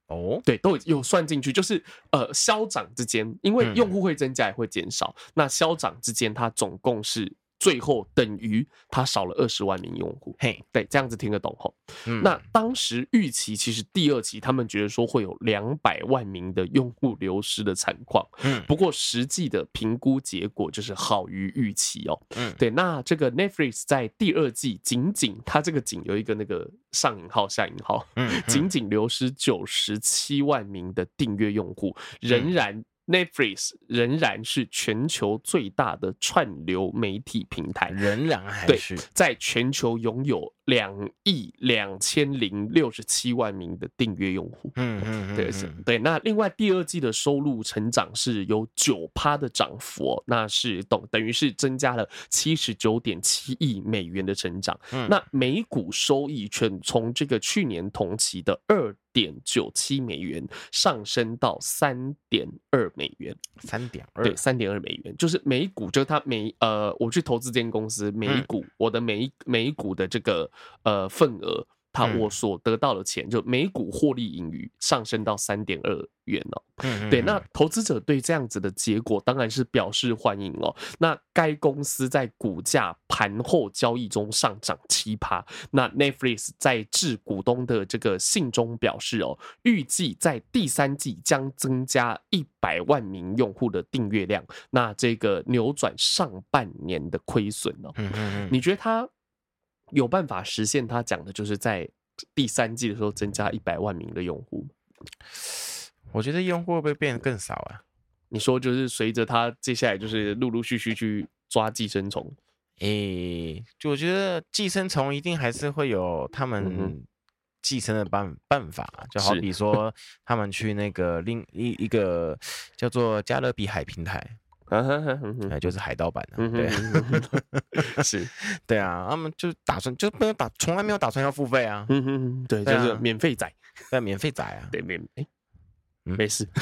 哦，对，都有算进去，就是呃，消长之间，因为用户会增加也会减少，那消长之间它总共是。最后等于他少了二十万名用户，嘿，对，这样子听得懂吼。嗯，那当时预期其实第二期他们觉得说会有两百万名的用户流失的惨况，嗯，不过实际的评估结果就是好于预期哦。嗯，对，那这个 Netflix 在第二季仅仅它这个仅有一个那个上引号下引号，嗯，仅仅流失九十七万名的订阅用户，仍然。Netflix 仍然是全球最大的串流媒体平台，仍然还是。在全球拥有两亿两千零六十七万名的订阅用户。嗯嗯对是，对。那另外第二季的收入成长是有九趴的涨幅哦，那是等等于是增加了七十九点七亿美元的成长。嗯，那每股收益全从这个去年同期的二。点九七美元上升到三点二美元，三点二对，三点二美元，就是每一股，就是它每呃，我去投资这间公司，每一股我的每一每一股的这个呃份额。他我所得到的钱，就每股获利盈余上升到三点二元哦。对，那投资者对这样子的结果当然是表示欢迎哦。那该公司在股价盘后交易中上涨七趴。那 Netflix 在致股东的这个信中表示哦，预计在第三季将增加一百万名用户的订阅量，那这个扭转上半年的亏损哦。你觉得他？有办法实现他讲的，就是在第三季的时候增加一百万名的用户。我觉得用户会不会变得更少啊？你说就是随着他接下来就是陆陆续续去抓寄生虫，诶，就我觉得寄生虫一定还是会有他们寄生的办办法，就好比说他们去那个另一一个叫做加勒比海平台。嗯哼哼哼哼，就是海盗版的，对，是，对啊，他们就打算就没有打，从来没有打算要付费啊，对，就是免费载，对，免费载啊，对，免，哎，没事。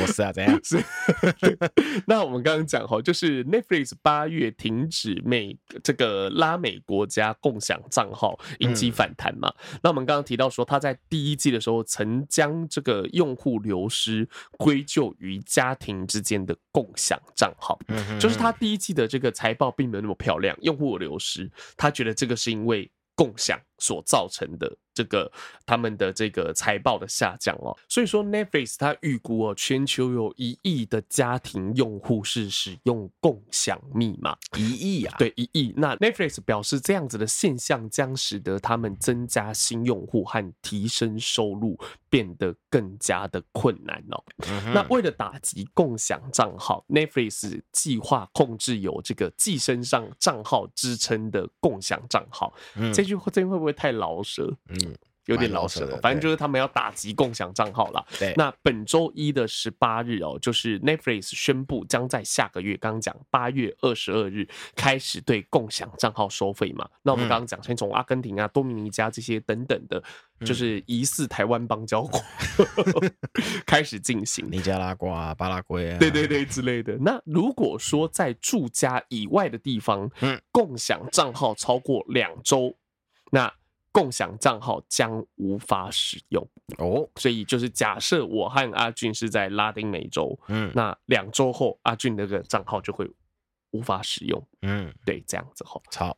我是啊，怎样？是。那我们刚刚讲哈，就是 Netflix 八月停止美这个拉美国家共享账号，引起反弹嘛。嗯、那我们刚刚提到说，他在第一季的时候曾将这个用户流失归咎于家庭之间的共享账号，嗯、就是他第一季的这个财报并没有那么漂亮，用户流失，他觉得这个是因为。共享所造成的这个他们的这个财报的下降哦，所以说 Netflix 它预估哦，全球有一亿的家庭用户是使用共享密码，一亿啊，对，一亿。那 Netflix 表示这样子的现象将使得他们增加新用户和提升收入变得更加的困难哦。那为了打击共享账号，Netflix 计划控制有这个寄生上账号支撑的共享账号。这句话这会不会太老舍？嗯，有点老舍。反正就是他们要打击共享账号了。对，那本周一的十八日哦，就是 Netflix 宣布将在下个月，刚刚讲八月二十二日开始对共享账号收费嘛。那我们刚刚讲，先从阿根廷啊、多米尼加这些等等的，就是疑似台湾邦交国 开始进行。尼加拉瓜、巴拉圭啊，对对对之类的。那如果说在住家以外的地方，嗯，共享账号超过两周。那共享账号将无法使用哦，所以就是假设我和阿俊是在拉丁美洲，嗯，那两周后阿俊那个账号就会无法使用。嗯，对，这样子哈。操。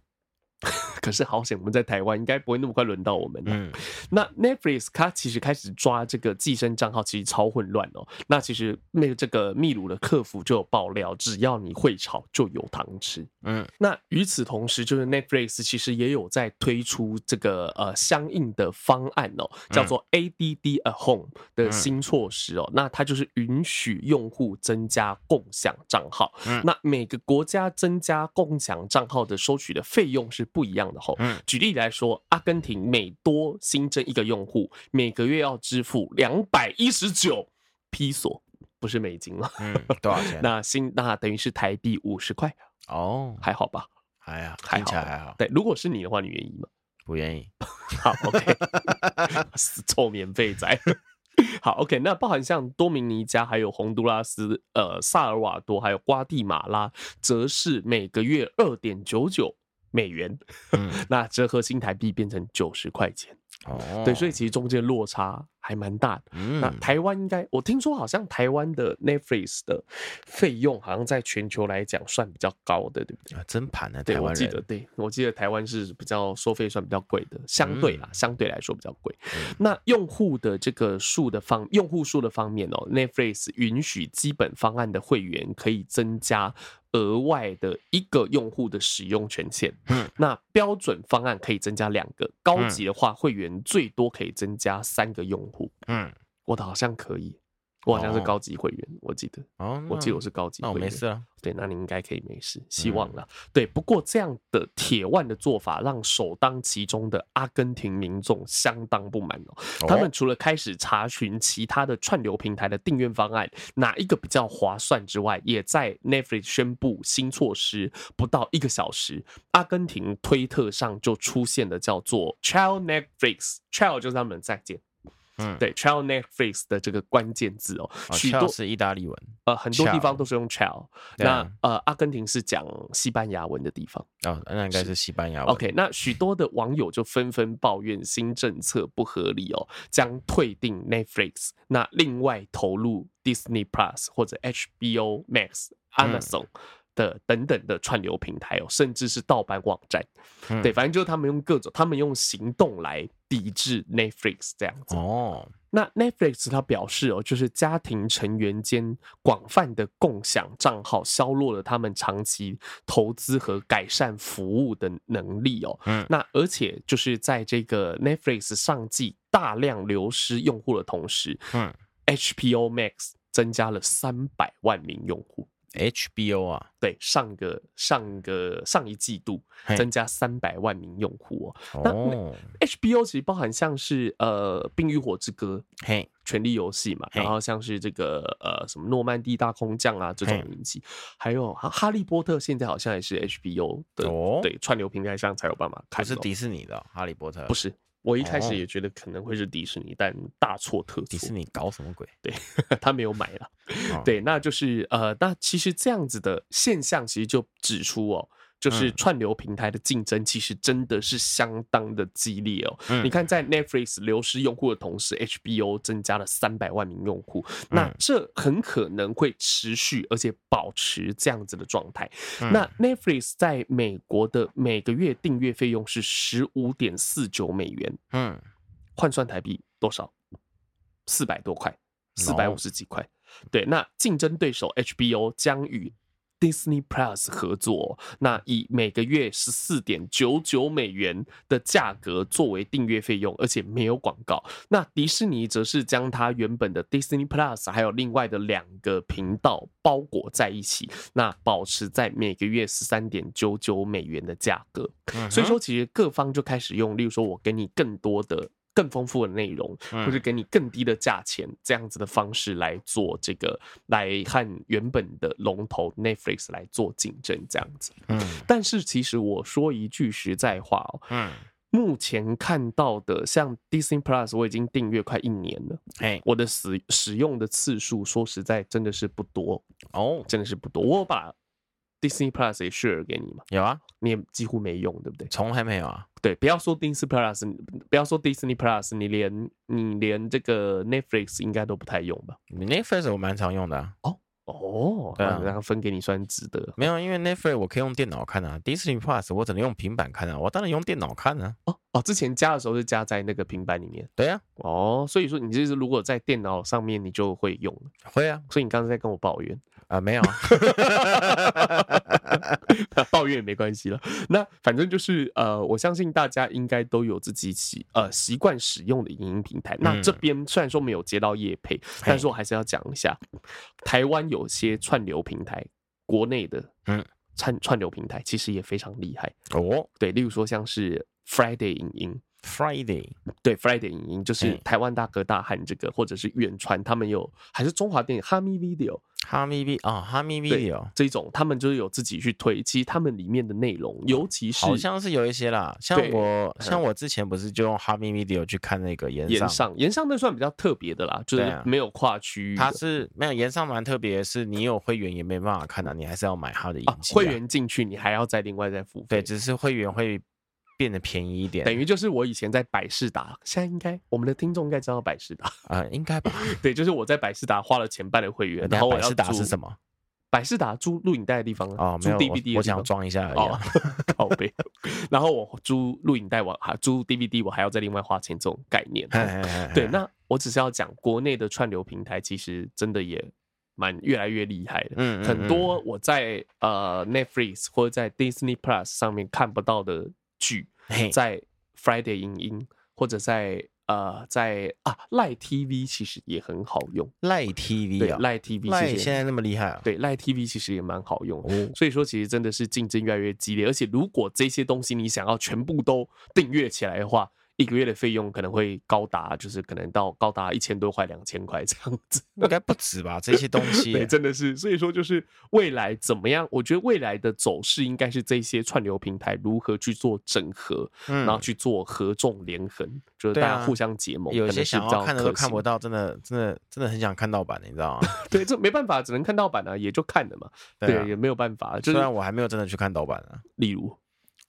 可是好险，我们在台湾应该不会那么快轮到我们。嗯，那 Netflix 它其实开始抓这个寄生账号，其实超混乱哦。那其实那个这个秘鲁的客服就有爆料，只要你会炒就有糖吃。嗯，那与此同时，就是 Netflix 其实也有在推出这个呃相应的方案哦，叫做 ADD at Home 的新措施哦。那它就是允许用户增加共享账号。嗯，那每个国家增加共享账号的收取的费用是不一样的吼，嗯，举例来说，阿根廷每多新增一个用户，每个月要支付两百一十九披索，不是美金了，嗯，多少钱？那新那等于是台币五十块，哦，还好吧？哎呀，还好，听起来还好。对，如果是你的话，你愿意吗？不愿意。好，OK，死 臭免费仔。好，OK，那包含像多明尼加、还有洪都拉斯、呃萨尔瓦多、还有瓜地马拉，则是每个月二点九九。美元，嗯，那折合新台币变成九十块钱，哦，对，所以其实中间落差还蛮大的。嗯，那台湾应该，我听说好像台湾的 Netflix 的费用好像在全球来讲算比较高的，对不对？啊，真盘呢？对，我记得，对我记得台湾是比较收费算比较贵的，相对啦，相对来说比较贵。那用户的这个数的方，用户数的方面哦，Netflix 允许基本方案的会员可以增加。额外的一个用户的使用权限，嗯，那标准方案可以增加两个，高级的话会员最多可以增加三个用户，嗯，我的好像可以。我好像是高级会员，我记得，哦，我记得我是高级会员，那我没事了。对，那你应该可以没事，希望了。对，不过这样的铁腕的做法，让首当其冲的阿根廷民众相当不满哦。他们除了开始查询其他的串流平台的订阅方案哪一个比较划算之外，也在 Netflix 宣布新措施不到一个小时，阿根廷推特上就出现了叫做 “Child Netflix”，Child 就是他们再见。嗯，对，child Netflix 的这个关键字哦，许多是意大利文，呃，很多地方都是用 child。那呃，阿根廷是讲西班牙文的地方哦，那应该是西班牙文。OK，那许多的网友就纷纷抱怨新政策不合理哦，将退订 Netflix，那另外投入 Disney Plus 或者 HBO Max、Amazon。的等等的串流平台哦，甚至是盗版网站，嗯、对，反正就是他们用各种，他们用行动来抵制 Netflix 这样子。哦，那 Netflix 他表示哦，就是家庭成员间广泛的共享账号削弱了他们长期投资和改善服务的能力哦。嗯，那而且就是在这个 Netflix 上季大量流失用户的同时，嗯，HBO Max 增加了三百万名用户。HBO 啊，对，上个上个上一季度增加三百万名用户哦。哦，那 HBO 其实包含像是呃《冰与火之歌》嘿，权力游戏嘛，然后像是这个呃什么诺曼底大空降啊这种名气，还有哈利波特现在好像也是 HBO 的，哦，对，串流平台上才有办法看，不是迪士尼的哈利波特，不是。我一开始也觉得可能会是迪士尼，但大错特错。迪士尼搞什么鬼？对，他没有买了。对，那就是呃，那其实这样子的现象，其实就指出哦。就是串流平台的竞争其实真的是相当的激烈哦。你看，在 Netflix 流失用户的同时，HBO 增加了三百万名用户，那这很可能会持续而且保持这样子的状态。那 Netflix 在美国的每个月订阅费用是十五点四九美元，嗯，换算台币多少？四百多块，四百五十几块。对，那竞争对手 HBO 将与 Disney Plus 合作，那以每个月十四点九九美元的价格作为订阅费用，而且没有广告。那迪士尼则是将它原本的 Disney Plus 还有另外的两个频道包裹在一起，那保持在每个月十三点九九美元的价格。所以说，其实各方就开始用，例如说我给你更多的。更丰富的内容，或者给你更低的价钱，这样子的方式来做这个，来和原本的龙头 Netflix 来做竞争，这样子。嗯，但是其实我说一句实在话哦，嗯，目前看到的像 Disney Plus，我已经订阅快一年了，哎，我的使使用的次数，说实在真的是不多哦，真的是不多。我把 Disney Plus 也 share 给你嘛？有啊，你也几乎没用，对不对？从来没有啊。对，不要说 Disney Plus，不要说 Disney Plus，你连你连这个 Netflix 应该都不太用吧？Netflix 我蛮常用的啊。哦哦哦，对啊，然后分给你算值得。没有，因为 Netflix 我可以用电脑看啊，Disney Plus 我只能用平板看啊，我当然用电脑看啊。哦哦，之前加的时候是加在那个平板里面。对啊，哦，所以说你就是如果在电脑上面你就会用。会啊，所以你刚才在跟我抱怨。啊，没有，抱怨也没关系了。那反正就是呃，我相信大家应该都有自己习呃习惯使用的影音平台。那这边虽然说没有接到业配，但是我还是要讲一下，台湾有些串流平台，国内的嗯串串流平台其实也非常厉害哦。对，例如说像是 Friday 影音。Friday 对 Friday 影音就是台湾大哥大和这个，或者是远传，他们有还是中华电影哈咪 Video 哈咪 V 啊哈咪 Video 这种，他们就是有自己去推，其实他们里面的内容，尤其是好像是有一些啦，像我像我之前不是就用哈咪 Video 去看那个岩上岩上那算比较特别的啦，就是没有跨区域，它是没有岩上蛮特别的是，你有会员也没办法看的，你还是要买它的影集，会员进去你还要再另外再付费，对，只是会员会。变得便宜一点，等于就是我以前在百事达，现在应该我们的听众应该知道百事达啊，应该吧？对，就是我在百事达花了钱办的会员，然后百视达是什么？百事达租录影带的地方啊，租 DVD，我想装一下而已，靠北。然后我租录影带，我还租 DVD，我还要再另外花钱，这种概念。对，那我只是要讲，国内的串流平台其实真的也蛮越来越厉害的。嗯，很多我在呃 Netflix 或者在 Disney Plus 上面看不到的。剧在 Friday 影音或者在呃在啊 Line TV 其实也很好用，Line TV 对 Line TV 现在那么厉害啊？对 Line TV 其实也蛮好用，所以说其实真的是竞争越来越激烈，而且如果这些东西你想要全部都订阅起来的话。一个月的费用可能会高达，就是可能到高达一千多块、两千块这样子，应该不止吧？这些东西对，真的是，所以说就是未来怎么样？我觉得未来的走势应该是这些串流平台如何去做整合，然后去做合纵连横，就是大家互相结盟。有些想要看的都看不到，真的，真的，真的很想看盗版的，你知道吗？对，这没办法，只能看盗版啊，也就看了嘛。对，也没有办法。虽然我还没有真的去看盗版啊，例如《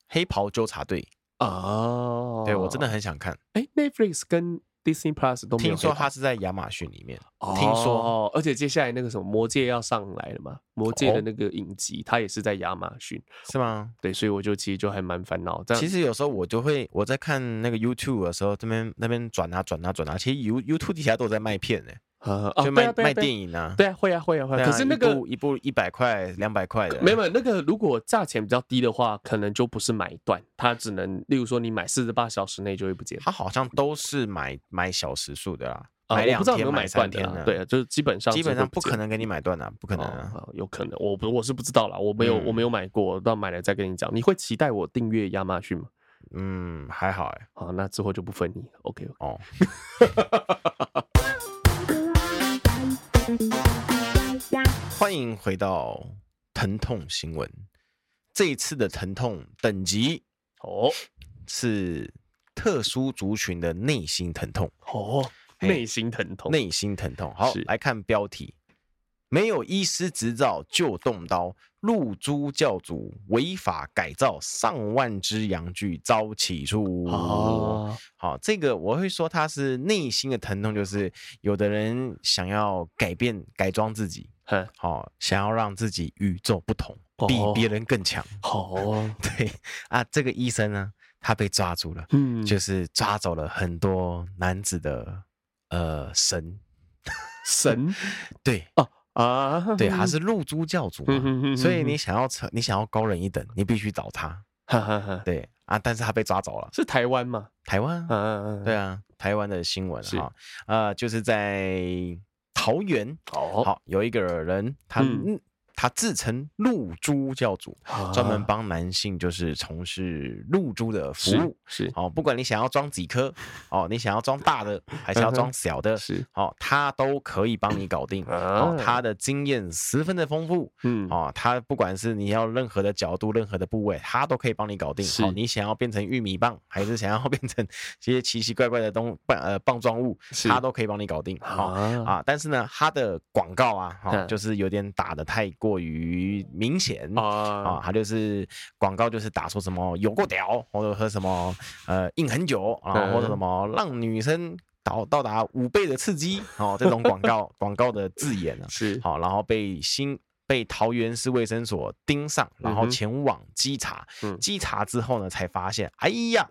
黑袍纠察队》。哦，对，我真的很想看。哎，Netflix 跟 Disney Plus 都没有。听说它是在亚马逊里面。听说，而且接下来那个什么《魔戒》要上来了嘛，《魔戒》的那个影集，它也是在亚马逊，是吗？对，所以我就其实就还蛮烦恼。其实有时候我就会我在看那个 YouTube 的时候，这边那边转啊转啊转啊，其实 You YouTube 底下都在卖片呢。呃，就卖卖电影啊，对啊，会啊，会啊，会。可是那个一部一百块、两百块的，没有那个，如果价钱比较低的话，可能就不是买断，它只能，例如说你买四十八小时内就会不见。它好像都是买买小时数的啦，买两天、买三天的，对，就是基本上基本上不可能给你买断的，不可能啊，有可能，我不我是不知道啦，我没有我没有买过，到买了再跟你讲。你会期待我订阅亚马逊吗？嗯，还好哎，好，那之后就不分你，OK 哦。欢迎回到疼痛新闻。这一次的疼痛等级哦，是特殊族群的内心疼痛哦，内心疼痛，内心疼痛。好，来看标题。没有医师执照就动刀，露珠教主违法改造上万只羊具遭起诉。哦，好，这个我会说他是内心的疼痛，就是有的人想要改变、改装自己，好，想要让自己与众不同，比别人更强。哦，对啊，这个医生呢，他被抓住了，嗯，就是抓走了很多男子的呃神。神，对。哦。啊，对，他是露珠教主嘛，所以你想要成，你想要高人一等，你必须找他。对啊，但是他被抓走了，是台湾吗？台湾，嗯嗯嗯，对啊，台湾的新闻哈，呃，就是在桃园，好，有一个人，他嗯。他自称露珠教主，专门帮男性就是从事露珠的服务。是哦，不管你想要装几颗，哦，你想要装大的 还是要装小的，是哦，他都可以帮你搞定。哦，他的经验十分的丰富。嗯，哦，他不管是你要任何的角度、任何的部位，他都可以帮你搞定。哦，你想要变成玉米棒，还是想要变成这些奇奇怪怪的东棒呃棒状物，他都可以帮你搞定。好啊，但是呢，他的广告啊，哈，就是有点打的太过于明显。啊，啊，他就是广告，就是打出什么有过屌，或者和什么呃硬很久啊，或者什么让女生到到达五倍的刺激哦，这种广告 广告的字眼呢是。好，然后被新被桃园市卫生所盯上，然后前往稽查，稽查之后呢，才发现，哎呀。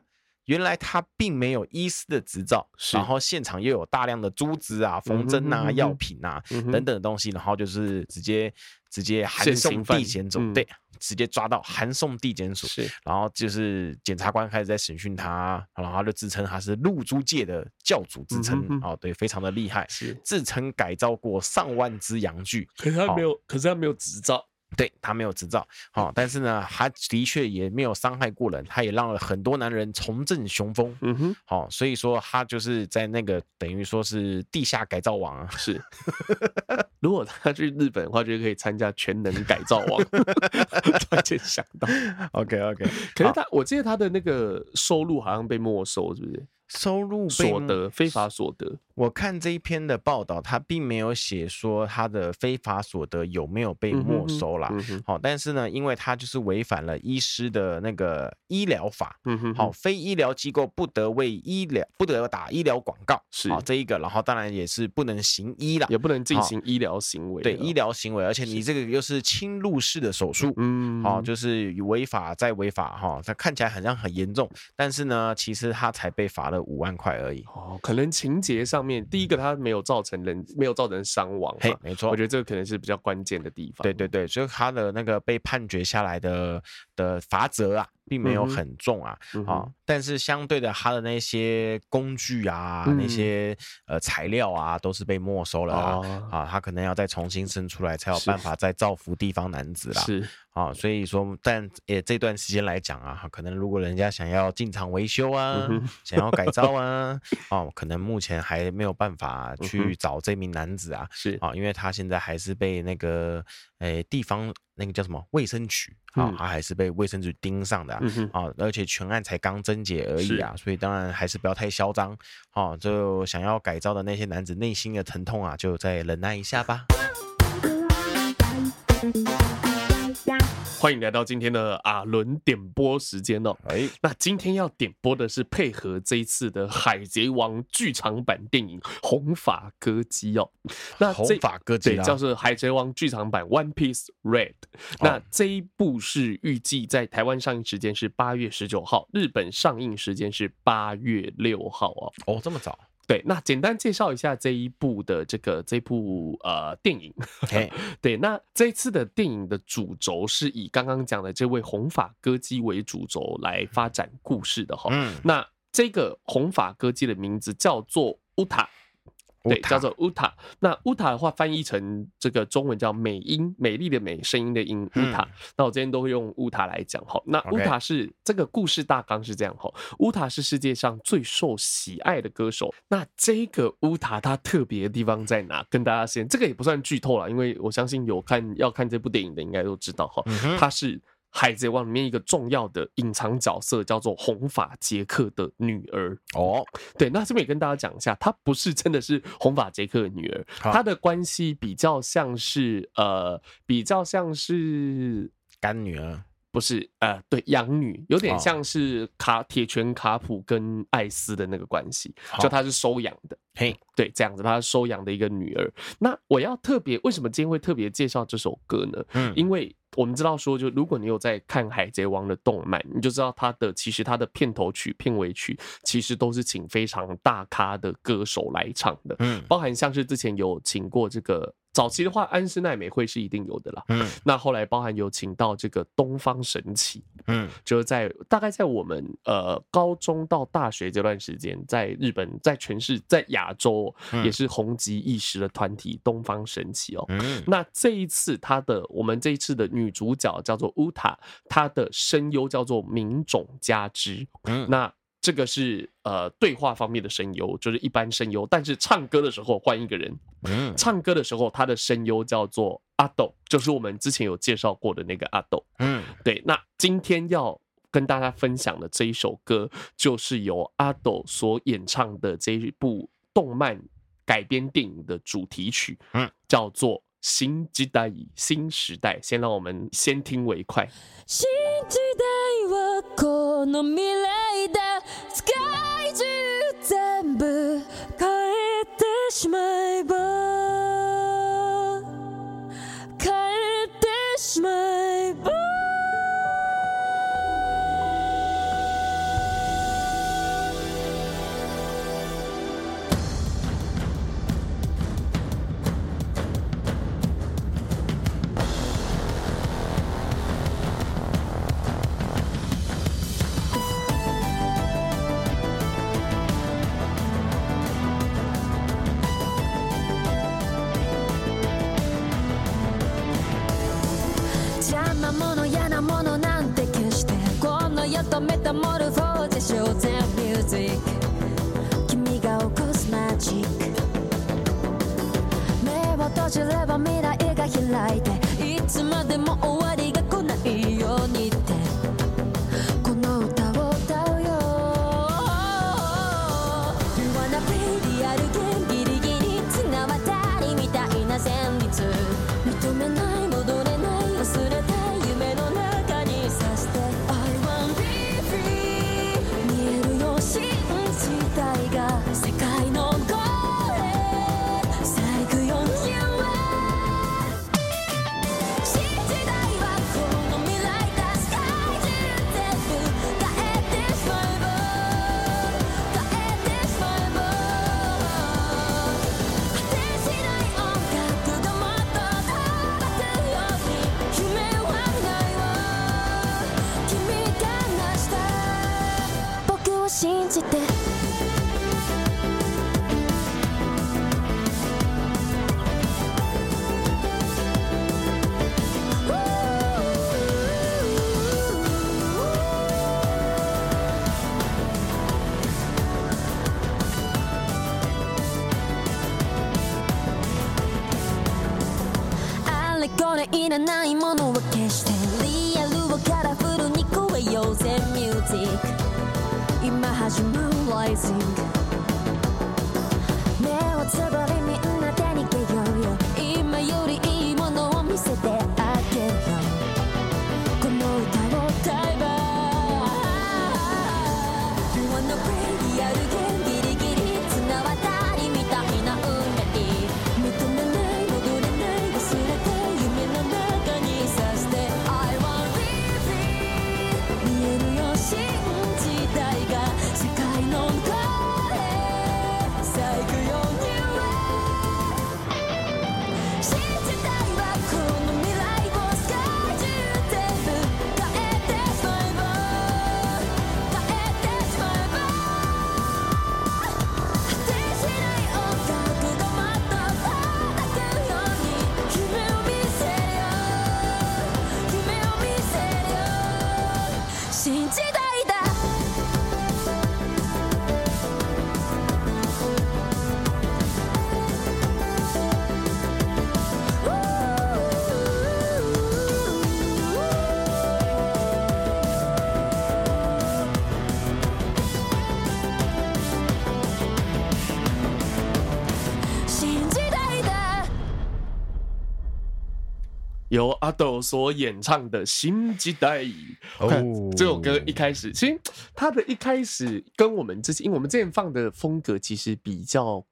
原来他并没有医师的执照，然后现场又有大量的珠子啊、缝针啊、药品啊等等的东西，然后就是直接直接函送地检署，对，直接抓到函送地检署，然后就是检察官开始在审讯他，然后他就自称他是露珠界的教主之称，哦，对，非常的厉害，是自称改造过上万只羊具，可是他没有，可是他没有执照。对，他没有执照，好，但是呢，他的确也没有伤害过人，他也让了很多男人重振雄风，嗯哼，好，所以说他就是在那个等于说是地下改造王啊，是，如果他去日本的话，就可以参加全能改造王，突然间想到，OK OK，可是他，我记得他的那个收入好像被没收，是不是？收入所得非法所得，我看这一篇的报道，他并没有写说他的非法所得有没有被没收啦。好，但是呢，因为他就是违反了医师的那个医疗法，好，非医疗机构不得为医疗不得打医疗广告，是好这一个，然后当然也是不能行医啦，也不能进行医疗行为，对医疗行为，而且你这个又是侵入式的手术，嗯，好，就是违法再违法哈，他看起来好像很严重，但是呢，其实他才被罚了。五万块而已哦，可能情节上面，第一个他没有造成人没有造成伤亡，嘿，没错，我觉得这个可能是比较关键的地方。对对对，所以他的那个被判决下来的的罚则啊。并没有很重啊，啊，但是相对的，他的那些工具啊，那些呃材料啊，都是被没收了啊，啊，他可能要再重新生出来，才有办法再造福地方男子啦。是啊，所以说，但也这段时间来讲啊，可能如果人家想要进场维修啊，想要改造啊，哦，可能目前还没有办法去找这名男子啊，是啊，因为他现在还是被那个诶地方。那个叫什么卫生局啊？他还是被卫生局盯上的啊！啊，而且全案才刚侦结而已啊，所以当然还是不要太嚣张啊！就想要改造的那些男子内心的疼痛啊，就再忍耐一下吧。欢迎来到今天的阿伦点播时间哦！哎，那今天要点播的是配合这一次的《海贼王》剧场版电影《红发歌姬》哦。那红发歌姬对，叫做《海贼王》剧场版 One Piece Red。那这一部是预计在台湾上映时间是八月十九号，日本上映时间是八月六号哦。哦，这么早。对，那简单介绍一下这一部的这个这部呃电影。对，那这一次的电影的主轴是以刚刚讲的这位红发歌姬为主轴来发展故事的哈。嗯，那这个红发歌姬的名字叫做乌塔。对，叫做乌塔。那乌塔的话，翻译成这个中文叫美音，美丽的美，声音的音，乌塔。那我今天都会用乌塔来讲哈。那乌塔是这个故事大纲是这样哈。乌塔是世界上最受喜爱的歌手。那这个乌塔它特别的地方在哪？跟大家先，这个也不算剧透了，因为我相信有看要看这部电影的应该都知道哈。它是。海贼王里面一个重要的隐藏角色叫做红发杰克的女儿。哦，对，那这边也跟大家讲一下，她不是真的是红发杰克的女儿，她的关系比较像是呃，比较像是干女儿，不是呃，对，养女，有点像是卡铁拳卡普跟艾斯的那个关系，就她是收养的，嘿，对，这样子，她是收养的一个女儿。那我要特别为什么今天会特别介绍这首歌呢？嗯，因为。我们知道说，就如果你有在看《海贼王》的动漫，你就知道它的其实它的片头曲、片尾曲其实都是请非常大咖的歌手来唱的，嗯，包含像是之前有请过这个。早期的话，安室奈美惠是一定有的啦。嗯，那后来包含有请到这个东方神起，嗯，就是在大概在我们呃高中到大学这段时间，在日本，在全市，在亚洲也是红极一时的团体东方神起哦。嗯，那这一次他的我们这一次的女主角叫做乌塔，她的声优叫做明种佳之。嗯，那。这个是呃对话方面的声优，就是一般声优，但是唱歌的时候换一个人。嗯，唱歌的时候他的声优叫做阿斗，就是我们之前有介绍过的那个阿斗。嗯，对。那今天要跟大家分享的这一首歌，就是由阿斗所演唱的这一部动漫改编电影的主题曲。嗯，叫做《新时代》。新时代，先让我们先听为快。新时代はこの未来だ 全部変えてしまえば変えてしまえばルフォーゼショーゼンミュージック君が起こすマジック目を閉じれば未来が開いて。いつまでも終わ由阿斗所演唱的《新时代》哦，这首歌一开始，其实它的一开始跟我们之前，因为我们之前放的风格其实比较，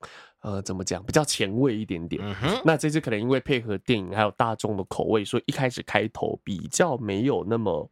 呃，怎么讲，比较前卫一点点。嗯，那这次可能因为配合电影还有大众的口味，所以一开始开头比较没有那么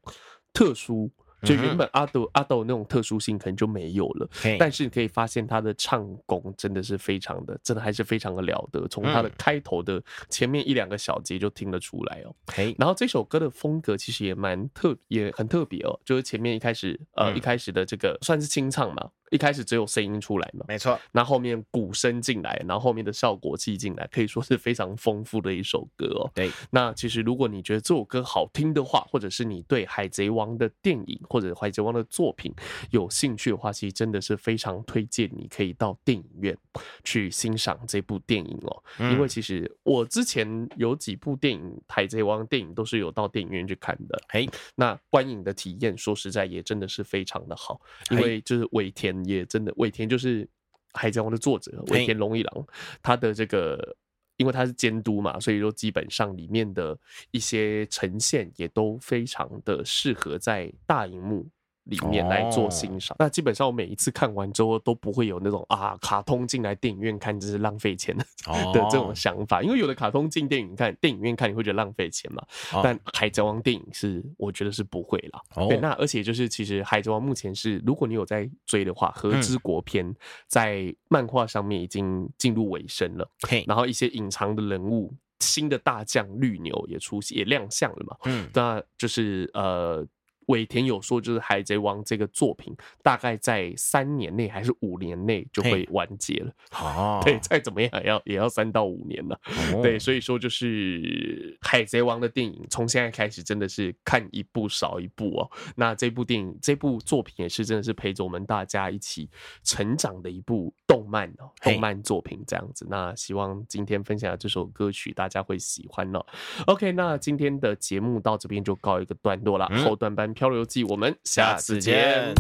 特殊。就原本阿斗阿斗那种特殊性可能就没有了，但是你可以发现他的唱功真的是非常的，真的还是非常的了得。从他的开头的前面一两个小节就听得出来哦。然后这首歌的风格其实也蛮特，也很特别哦。就是前面一开始呃一开始的这个算是清唱嘛。一开始只有声音出来嘛，没错。那后面鼓声进来，然后后面的效果器进来，可以说是非常丰富的一首歌哦。对，那其实如果你觉得这首歌好听的话，或者是你对海贼王的电影或者海贼王的作品有兴趣的话，其实真的是非常推荐你可以到电影院去欣赏这部电影哦。因为其实我之前有几部电影海贼王电影都是有到电影院去看的，嘿，那观影的体验说实在也真的是非常的好，因为就是尾田。也真的，尾田就是《海贼王》的作者尾田荣一郎，他的这个，因为他是监督嘛，所以说基本上里面的一些呈现也都非常的适合在大荧幕里面来做欣赏。那基本上我每一次看完之后都不会有那种啊，卡通进来电影院看就是浪费钱的的这种想法，因为有的卡通进电影看电影院看你会觉得浪费钱嘛。但海贼王电影是我觉得是不会啦。对，那而且就是其实海贼王目前是如果你有在追的话，和之国篇在漫画上面已经进入尾声了。然后一些隐藏的人物。新的大将绿牛也出现，也亮相了嘛？嗯，那就是呃。尾田有说，就是《海贼王》这个作品大概在三年内还是五年内就会完结了。哦，对，再怎么样也要也要三到五年了。哦、对，所以说就是《海贼王》的电影从现在开始真的是看一部少一部哦。那这部电影、这部作品也是真的是陪着我们大家一起成长的一部动漫哦，动漫作品这样子。那希望今天分享的这首歌曲大家会喜欢哦。OK，那今天的节目到这边就告一个段落了。后段班。漂流记我们下次见。